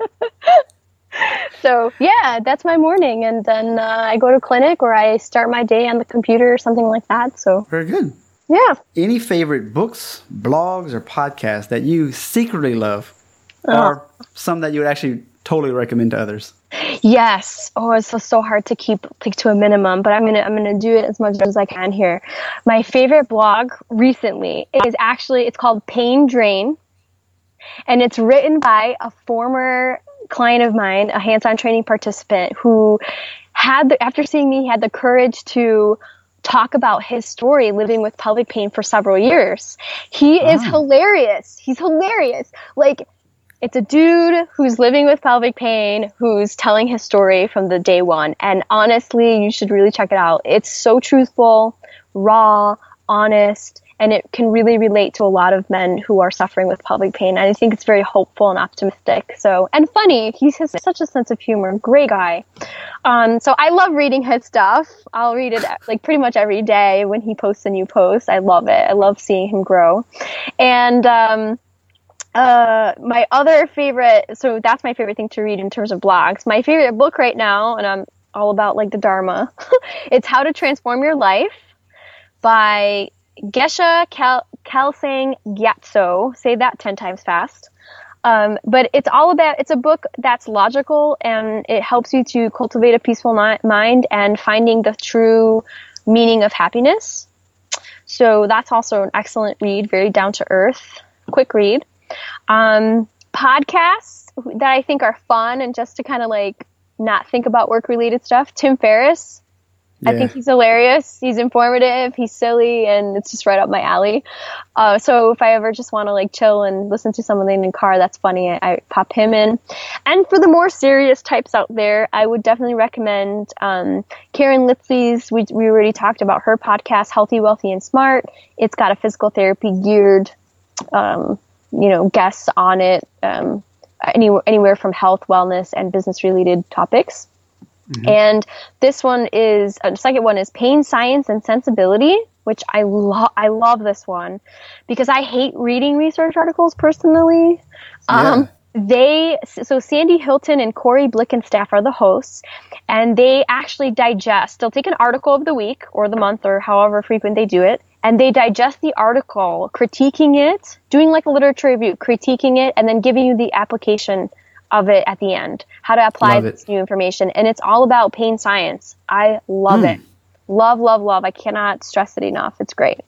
so yeah, that's my morning, and then uh, I go to clinic or I start my day on the computer or something like that. So very good. Yeah. Any favorite books, blogs, or podcasts that you secretly love, oh. or some that you would actually totally recommend to others? Yes. Oh, it's so, so hard to keep like to a minimum, but I'm gonna I'm gonna do it as much as I can here. My favorite blog recently is actually it's called Pain Drain, and it's written by a former client of mine, a hands-on training participant who had the, after seeing me had the courage to talk about his story living with pelvic pain for several years. He is hilarious. He's hilarious. Like, it's a dude who's living with pelvic pain who's telling his story from the day one. And honestly, you should really check it out. It's so truthful, raw, honest, and it can really relate to a lot of men who are suffering with pelvic pain. And I think it's very hopeful and optimistic. So, and funny. He has such a sense of humor. Great guy. Um, so I love reading his stuff. I'll read it like pretty much every day when he posts a new post. I love it. I love seeing him grow. And, um, uh, my other favorite, so that's my favorite thing to read in terms of blogs. My favorite book right now, and I'm all about like the Dharma, it's How to Transform Your Life by Geshe Kel- Kelsang Gyatso. Say that 10 times fast. Um, but it's all about, it's a book that's logical and it helps you to cultivate a peaceful mind and finding the true meaning of happiness. So that's also an excellent read, very down to earth, quick read. Um, podcasts that I think are fun and just to kind of like not think about work related stuff. Tim Ferriss, yeah. I think he's hilarious. He's informative. He's silly, and it's just right up my alley. Uh, so if I ever just want to like chill and listen to something in the car that's funny, I, I, pop him in. And for the more serious types out there, I would definitely recommend um, Karen Litzy's. We we already talked about her podcast, Healthy, Wealthy, and Smart. It's got a physical therapy geared, um, you know, guests on it. Um, anywhere anywhere from health, wellness, and business related topics. Mm-hmm. And this one is uh, the second one is pain science and sensibility, which I love. I love this one because I hate reading research articles personally. Yeah. Um, they so Sandy Hilton and Cory Blickenstaff are the hosts, and they actually digest. They'll take an article of the week or the month or however frequent they do it, and they digest the article, critiquing it, doing like a literature review, critiquing it, and then giving you the application of it at the end, how to apply this new information. And it's all about pain science. I love mm. it. Love, love, love. I cannot stress it enough. It's great.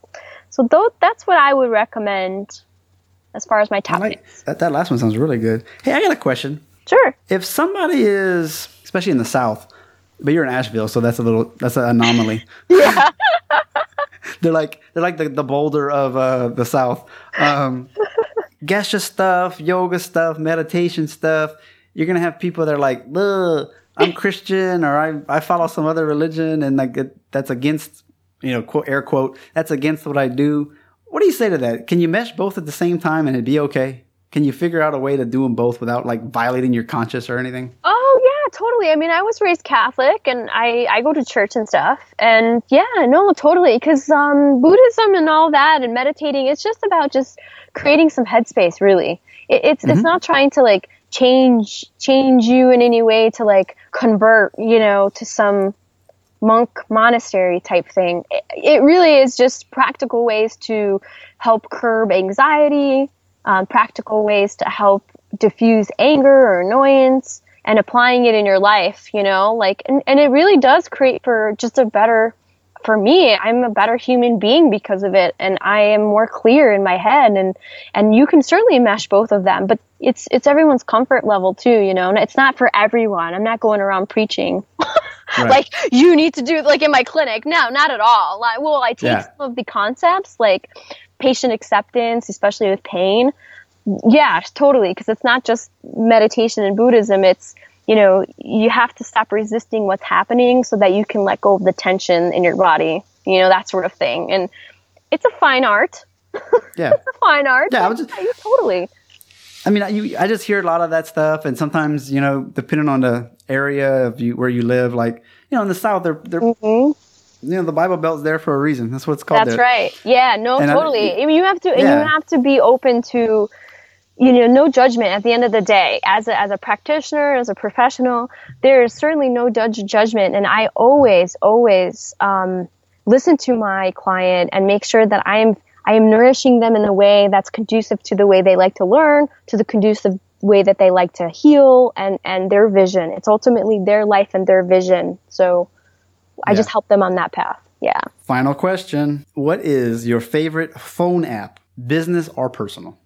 So th- that's what I would recommend as far as my top like, that, that last one sounds really good. Hey, I got a question. Sure. If somebody is, especially in the South, but you're in Asheville, so that's a little, that's an anomaly. yeah. they're like, they're like the, the Boulder of uh, the South. Um, gesture stuff, yoga stuff, meditation stuff. you're gonna have people that are like, I'm Christian or I I follow some other religion and like it, that's against you know quote air quote that's against what I do. What do you say to that? Can you mesh both at the same time and it'd be okay? Can you figure out a way to do them both without like violating your conscience or anything? Oh yeah, totally. I mean, I was raised Catholic, and I I go to church and stuff, and yeah, no, totally. Because um, Buddhism and all that, and meditating, it's just about just creating some headspace. Really, it, it's mm-hmm. it's not trying to like change change you in any way to like convert, you know, to some monk monastery type thing. It, it really is just practical ways to help curb anxiety um, practical ways to help diffuse anger or annoyance and applying it in your life, you know, like, and, and it really does create for just a better, for me, I'm a better human being because of it. And I am more clear in my head and, and you can certainly mesh both of them, but it's, it's everyone's comfort level too, you know, and it's not for everyone. I'm not going around preaching. Right. like you need to do like in my clinic. No, not at all. Like, well, I take yeah. some of the concepts like patient acceptance, especially with pain. Yeah, totally. Because it's not just meditation and Buddhism. It's, you know, you have to stop resisting what's happening so that you can let go of the tension in your body, you know, that sort of thing. And it's a fine art. Yeah. it's a fine art. Yeah, I just, yeah, totally. I mean, you, I just hear a lot of that stuff, and sometimes, you know, depending on the area of you where you live, like, you know, in the South, they're, they're mm-hmm you know the Bible Belt's there for a reason. That's what it's called. That's there. right. Yeah. No. And totally. I, I, mean, you have to. Yeah. You have to be open to. You know, no judgment at the end of the day. As a, as a practitioner, as a professional, there is certainly no judge judgment, and I always, always um, listen to my client and make sure that I am I am nourishing them in a way that's conducive to the way they like to learn, to the conducive way that they like to heal, and and their vision. It's ultimately their life and their vision. So I just help them on that path. Yeah. Final question. What is your favorite phone app, business or personal?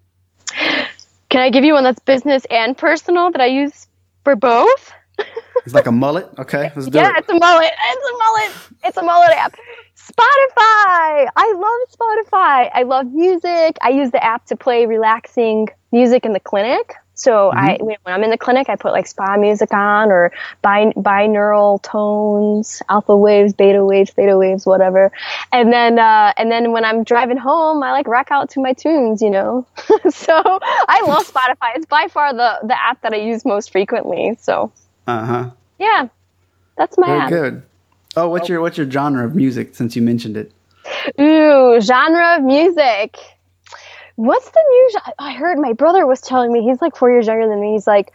Can I give you one that's business and personal that I use for both? it's like a mullet. Okay, let's do yeah, it. it's a mullet. It's a mullet. It's a mullet app. Spotify. I love Spotify. I love music. I use the app to play relaxing music in the clinic. So mm-hmm. I, when I'm in the clinic, I put like spa music on or bin- binaural tones, alpha waves, beta waves, theta waves, whatever. And then, uh, and then when I'm driving home, I like rock out to my tunes, you know. so I love Spotify. It's by far the the app that I use most frequently. So. Uh huh. Yeah, that's my Very app. good. Oh, what's your what's your genre of music? Since you mentioned it. Ooh, genre of music what's the new? I heard my brother was telling me he's like four years younger than me. He's like,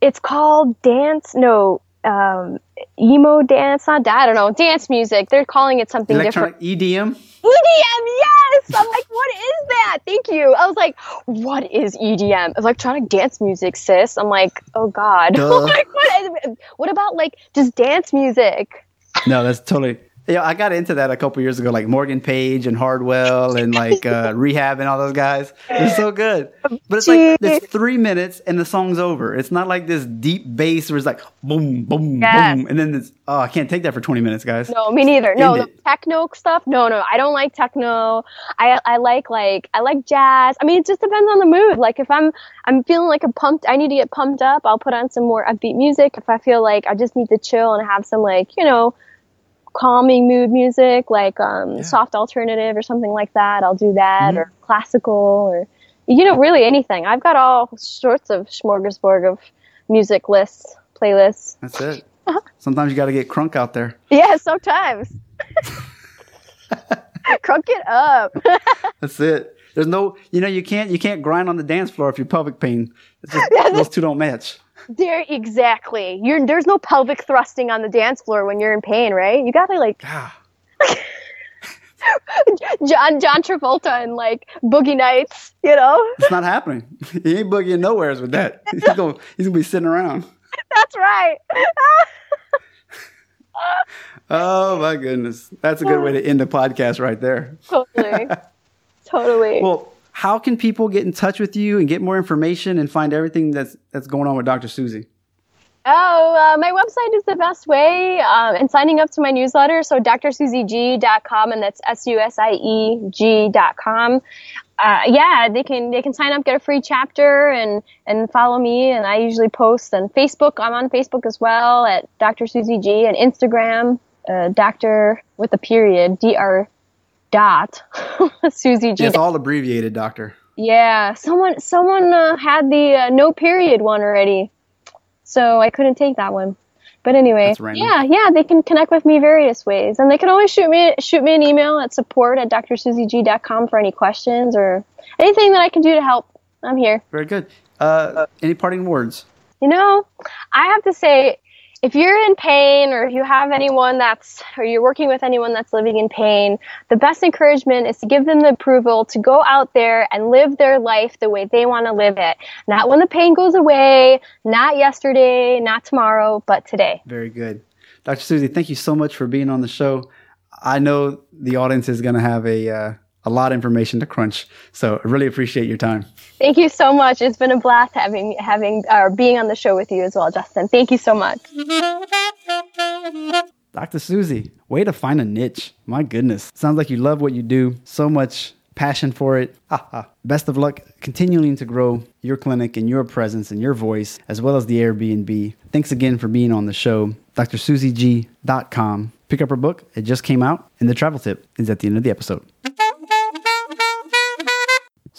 it's called dance. No, um, emo dance. Not I don't know. Dance music. They're calling it something Electronic different. EDM. EDM, yes. I'm like, what is that? Thank you. I was like, what is EDM? Electronic dance music, sis. I'm like, oh god. like, what, what about like just dance music? No, that's totally yeah, I got into that a couple years ago, like Morgan Page and Hardwell and like uh, Rehab and all those guys. It's so good, but it's like it's three minutes and the song's over. It's not like this deep bass where it's like boom, boom, yes. boom, and then it's oh, I can't take that for twenty minutes, guys. No, me neither. no, the techno stuff. No, no, I don't like techno. I I like like I like jazz. I mean, it just depends on the mood. Like if I'm I'm feeling like a pumped, I need to get pumped up. I'll put on some more upbeat music. If I feel like I just need to chill and have some like you know calming mood music, like um, yeah. soft alternative or something like that. I'll do that, mm-hmm. or classical, or you know, really anything. I've got all sorts of smorgasbord of music lists, playlists. That's it. Sometimes you got to get crunk out there. Yeah, sometimes. crunk it up. That's it. There's no, you know, you can't you can't grind on the dance floor if you're pelvic pain. Just, those two don't match. There exactly. You're there's no pelvic thrusting on the dance floor when you're in pain, right? You gotta like John John Travolta and like Boogie Nights, you know? It's not happening. He ain't boogieing nowheres with that. He's gonna he's gonna be sitting around. That's right. oh my goodness. That's a good way to end the podcast right there. Totally. totally. Well, how can people get in touch with you and get more information and find everything that's that's going on with Dr. Susie? Oh, uh, my website is the best way, um, and signing up to my newsletter. So drsusieg.com, and that's S U S I E G.com. uh, yeah, they can they can sign up, get a free chapter, and and follow me. And I usually post on Facebook. I'm on Facebook as well at Dr. Susie G and Instagram, uh, Doctor with a period, Dr. Dot Susie G. It's all abbreviated, Doctor. Yeah, someone someone uh, had the uh, no period one already, so I couldn't take that one. But anyway, yeah, yeah, they can connect with me various ways, and they can always shoot me shoot me an email at support at drsusieg.com for any questions or anything that I can do to help. I'm here. Very good. Uh, any parting words? You know, I have to say if you're in pain or if you have anyone that's or you're working with anyone that's living in pain the best encouragement is to give them the approval to go out there and live their life the way they want to live it. Not when the pain goes away not yesterday not tomorrow but today. Very good. Dr susie thank you so much for being on the show. I know the audience is going to have a uh, a lot of information to crunch. So I really appreciate your time. Thank you so much. It's been a blast having having or uh, being on the show with you as well, Justin. Thank you so much. Dr. Susie, way to find a niche. My goodness. Sounds like you love what you do. So much passion for it. Best of luck continuing to grow your clinic and your presence and your voice, as well as the Airbnb. Thanks again for being on the show. DrSusieG.com. Pick up her book. It just came out, and the travel tip is at the end of the episode.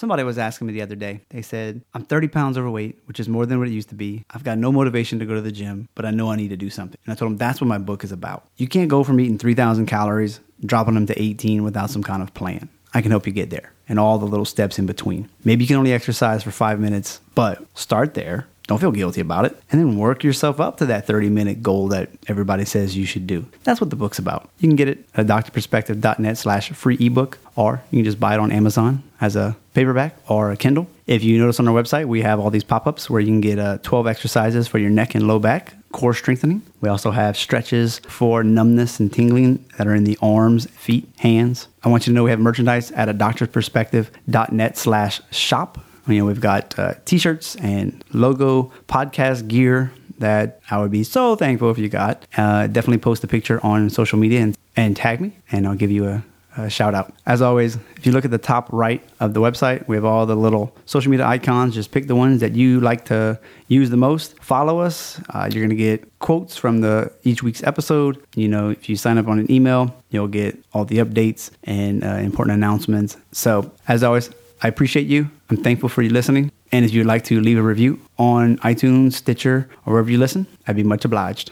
Somebody was asking me the other day. They said, I'm 30 pounds overweight, which is more than what it used to be. I've got no motivation to go to the gym, but I know I need to do something. And I told them that's what my book is about. You can't go from eating 3,000 calories, dropping them to 18 without some kind of plan. I can help you get there and all the little steps in between. Maybe you can only exercise for five minutes, but start there don't feel guilty about it. And then work yourself up to that 30 minute goal that everybody says you should do. That's what the book's about. You can get it at drperspective.net slash free ebook, or you can just buy it on Amazon as a paperback or a Kindle. If you notice on our website, we have all these pop ups where you can get uh, 12 exercises for your neck and low back, core strengthening. We also have stretches for numbness and tingling that are in the arms, feet, hands. I want you to know we have merchandise at a doctorperspective.net slash shop you know, we've got uh, t-shirts and logo podcast gear that I would be so thankful if you got. Uh, definitely post a picture on social media and, and tag me, and I'll give you a, a, shout out. As always, if you look at the top right of the website, we have all the little social media icons. Just pick the ones that you like to use the most. Follow us. Uh, you're gonna get quotes from the each week's episode. You know, if you sign up on an email, you'll get all the updates and uh, important announcements. So, as always, I appreciate you. I'm thankful for you listening. And if you'd like to leave a review on iTunes, Stitcher, or wherever you listen, I'd be much obliged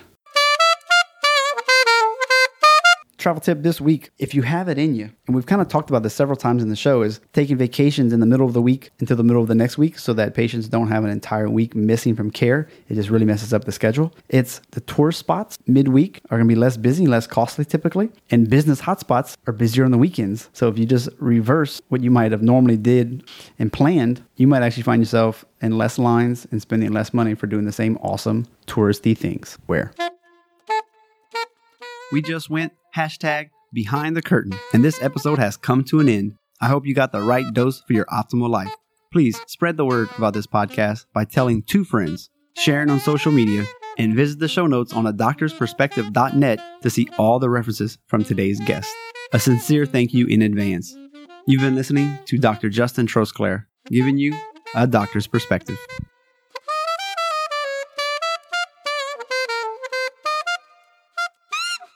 travel tip this week, if you have it in you, and we've kind of talked about this several times in the show, is taking vacations in the middle of the week until the middle of the next week so that patients don't have an entire week missing from care. It just really messes up the schedule. It's the tour spots midweek are going to be less busy, less costly typically, and business hotspots are busier on the weekends. So if you just reverse what you might have normally did and planned, you might actually find yourself in less lines and spending less money for doing the same awesome touristy things. Where? We just went hashtag behind the curtain, and this episode has come to an end. I hope you got the right dose for your optimal life. Please spread the word about this podcast by telling two friends, sharing on social media, and visit the show notes on a doctorsperspective.net to see all the references from today's guest. A sincere thank you in advance. You've been listening to Dr. Justin Trosclair, giving you a doctor's perspective.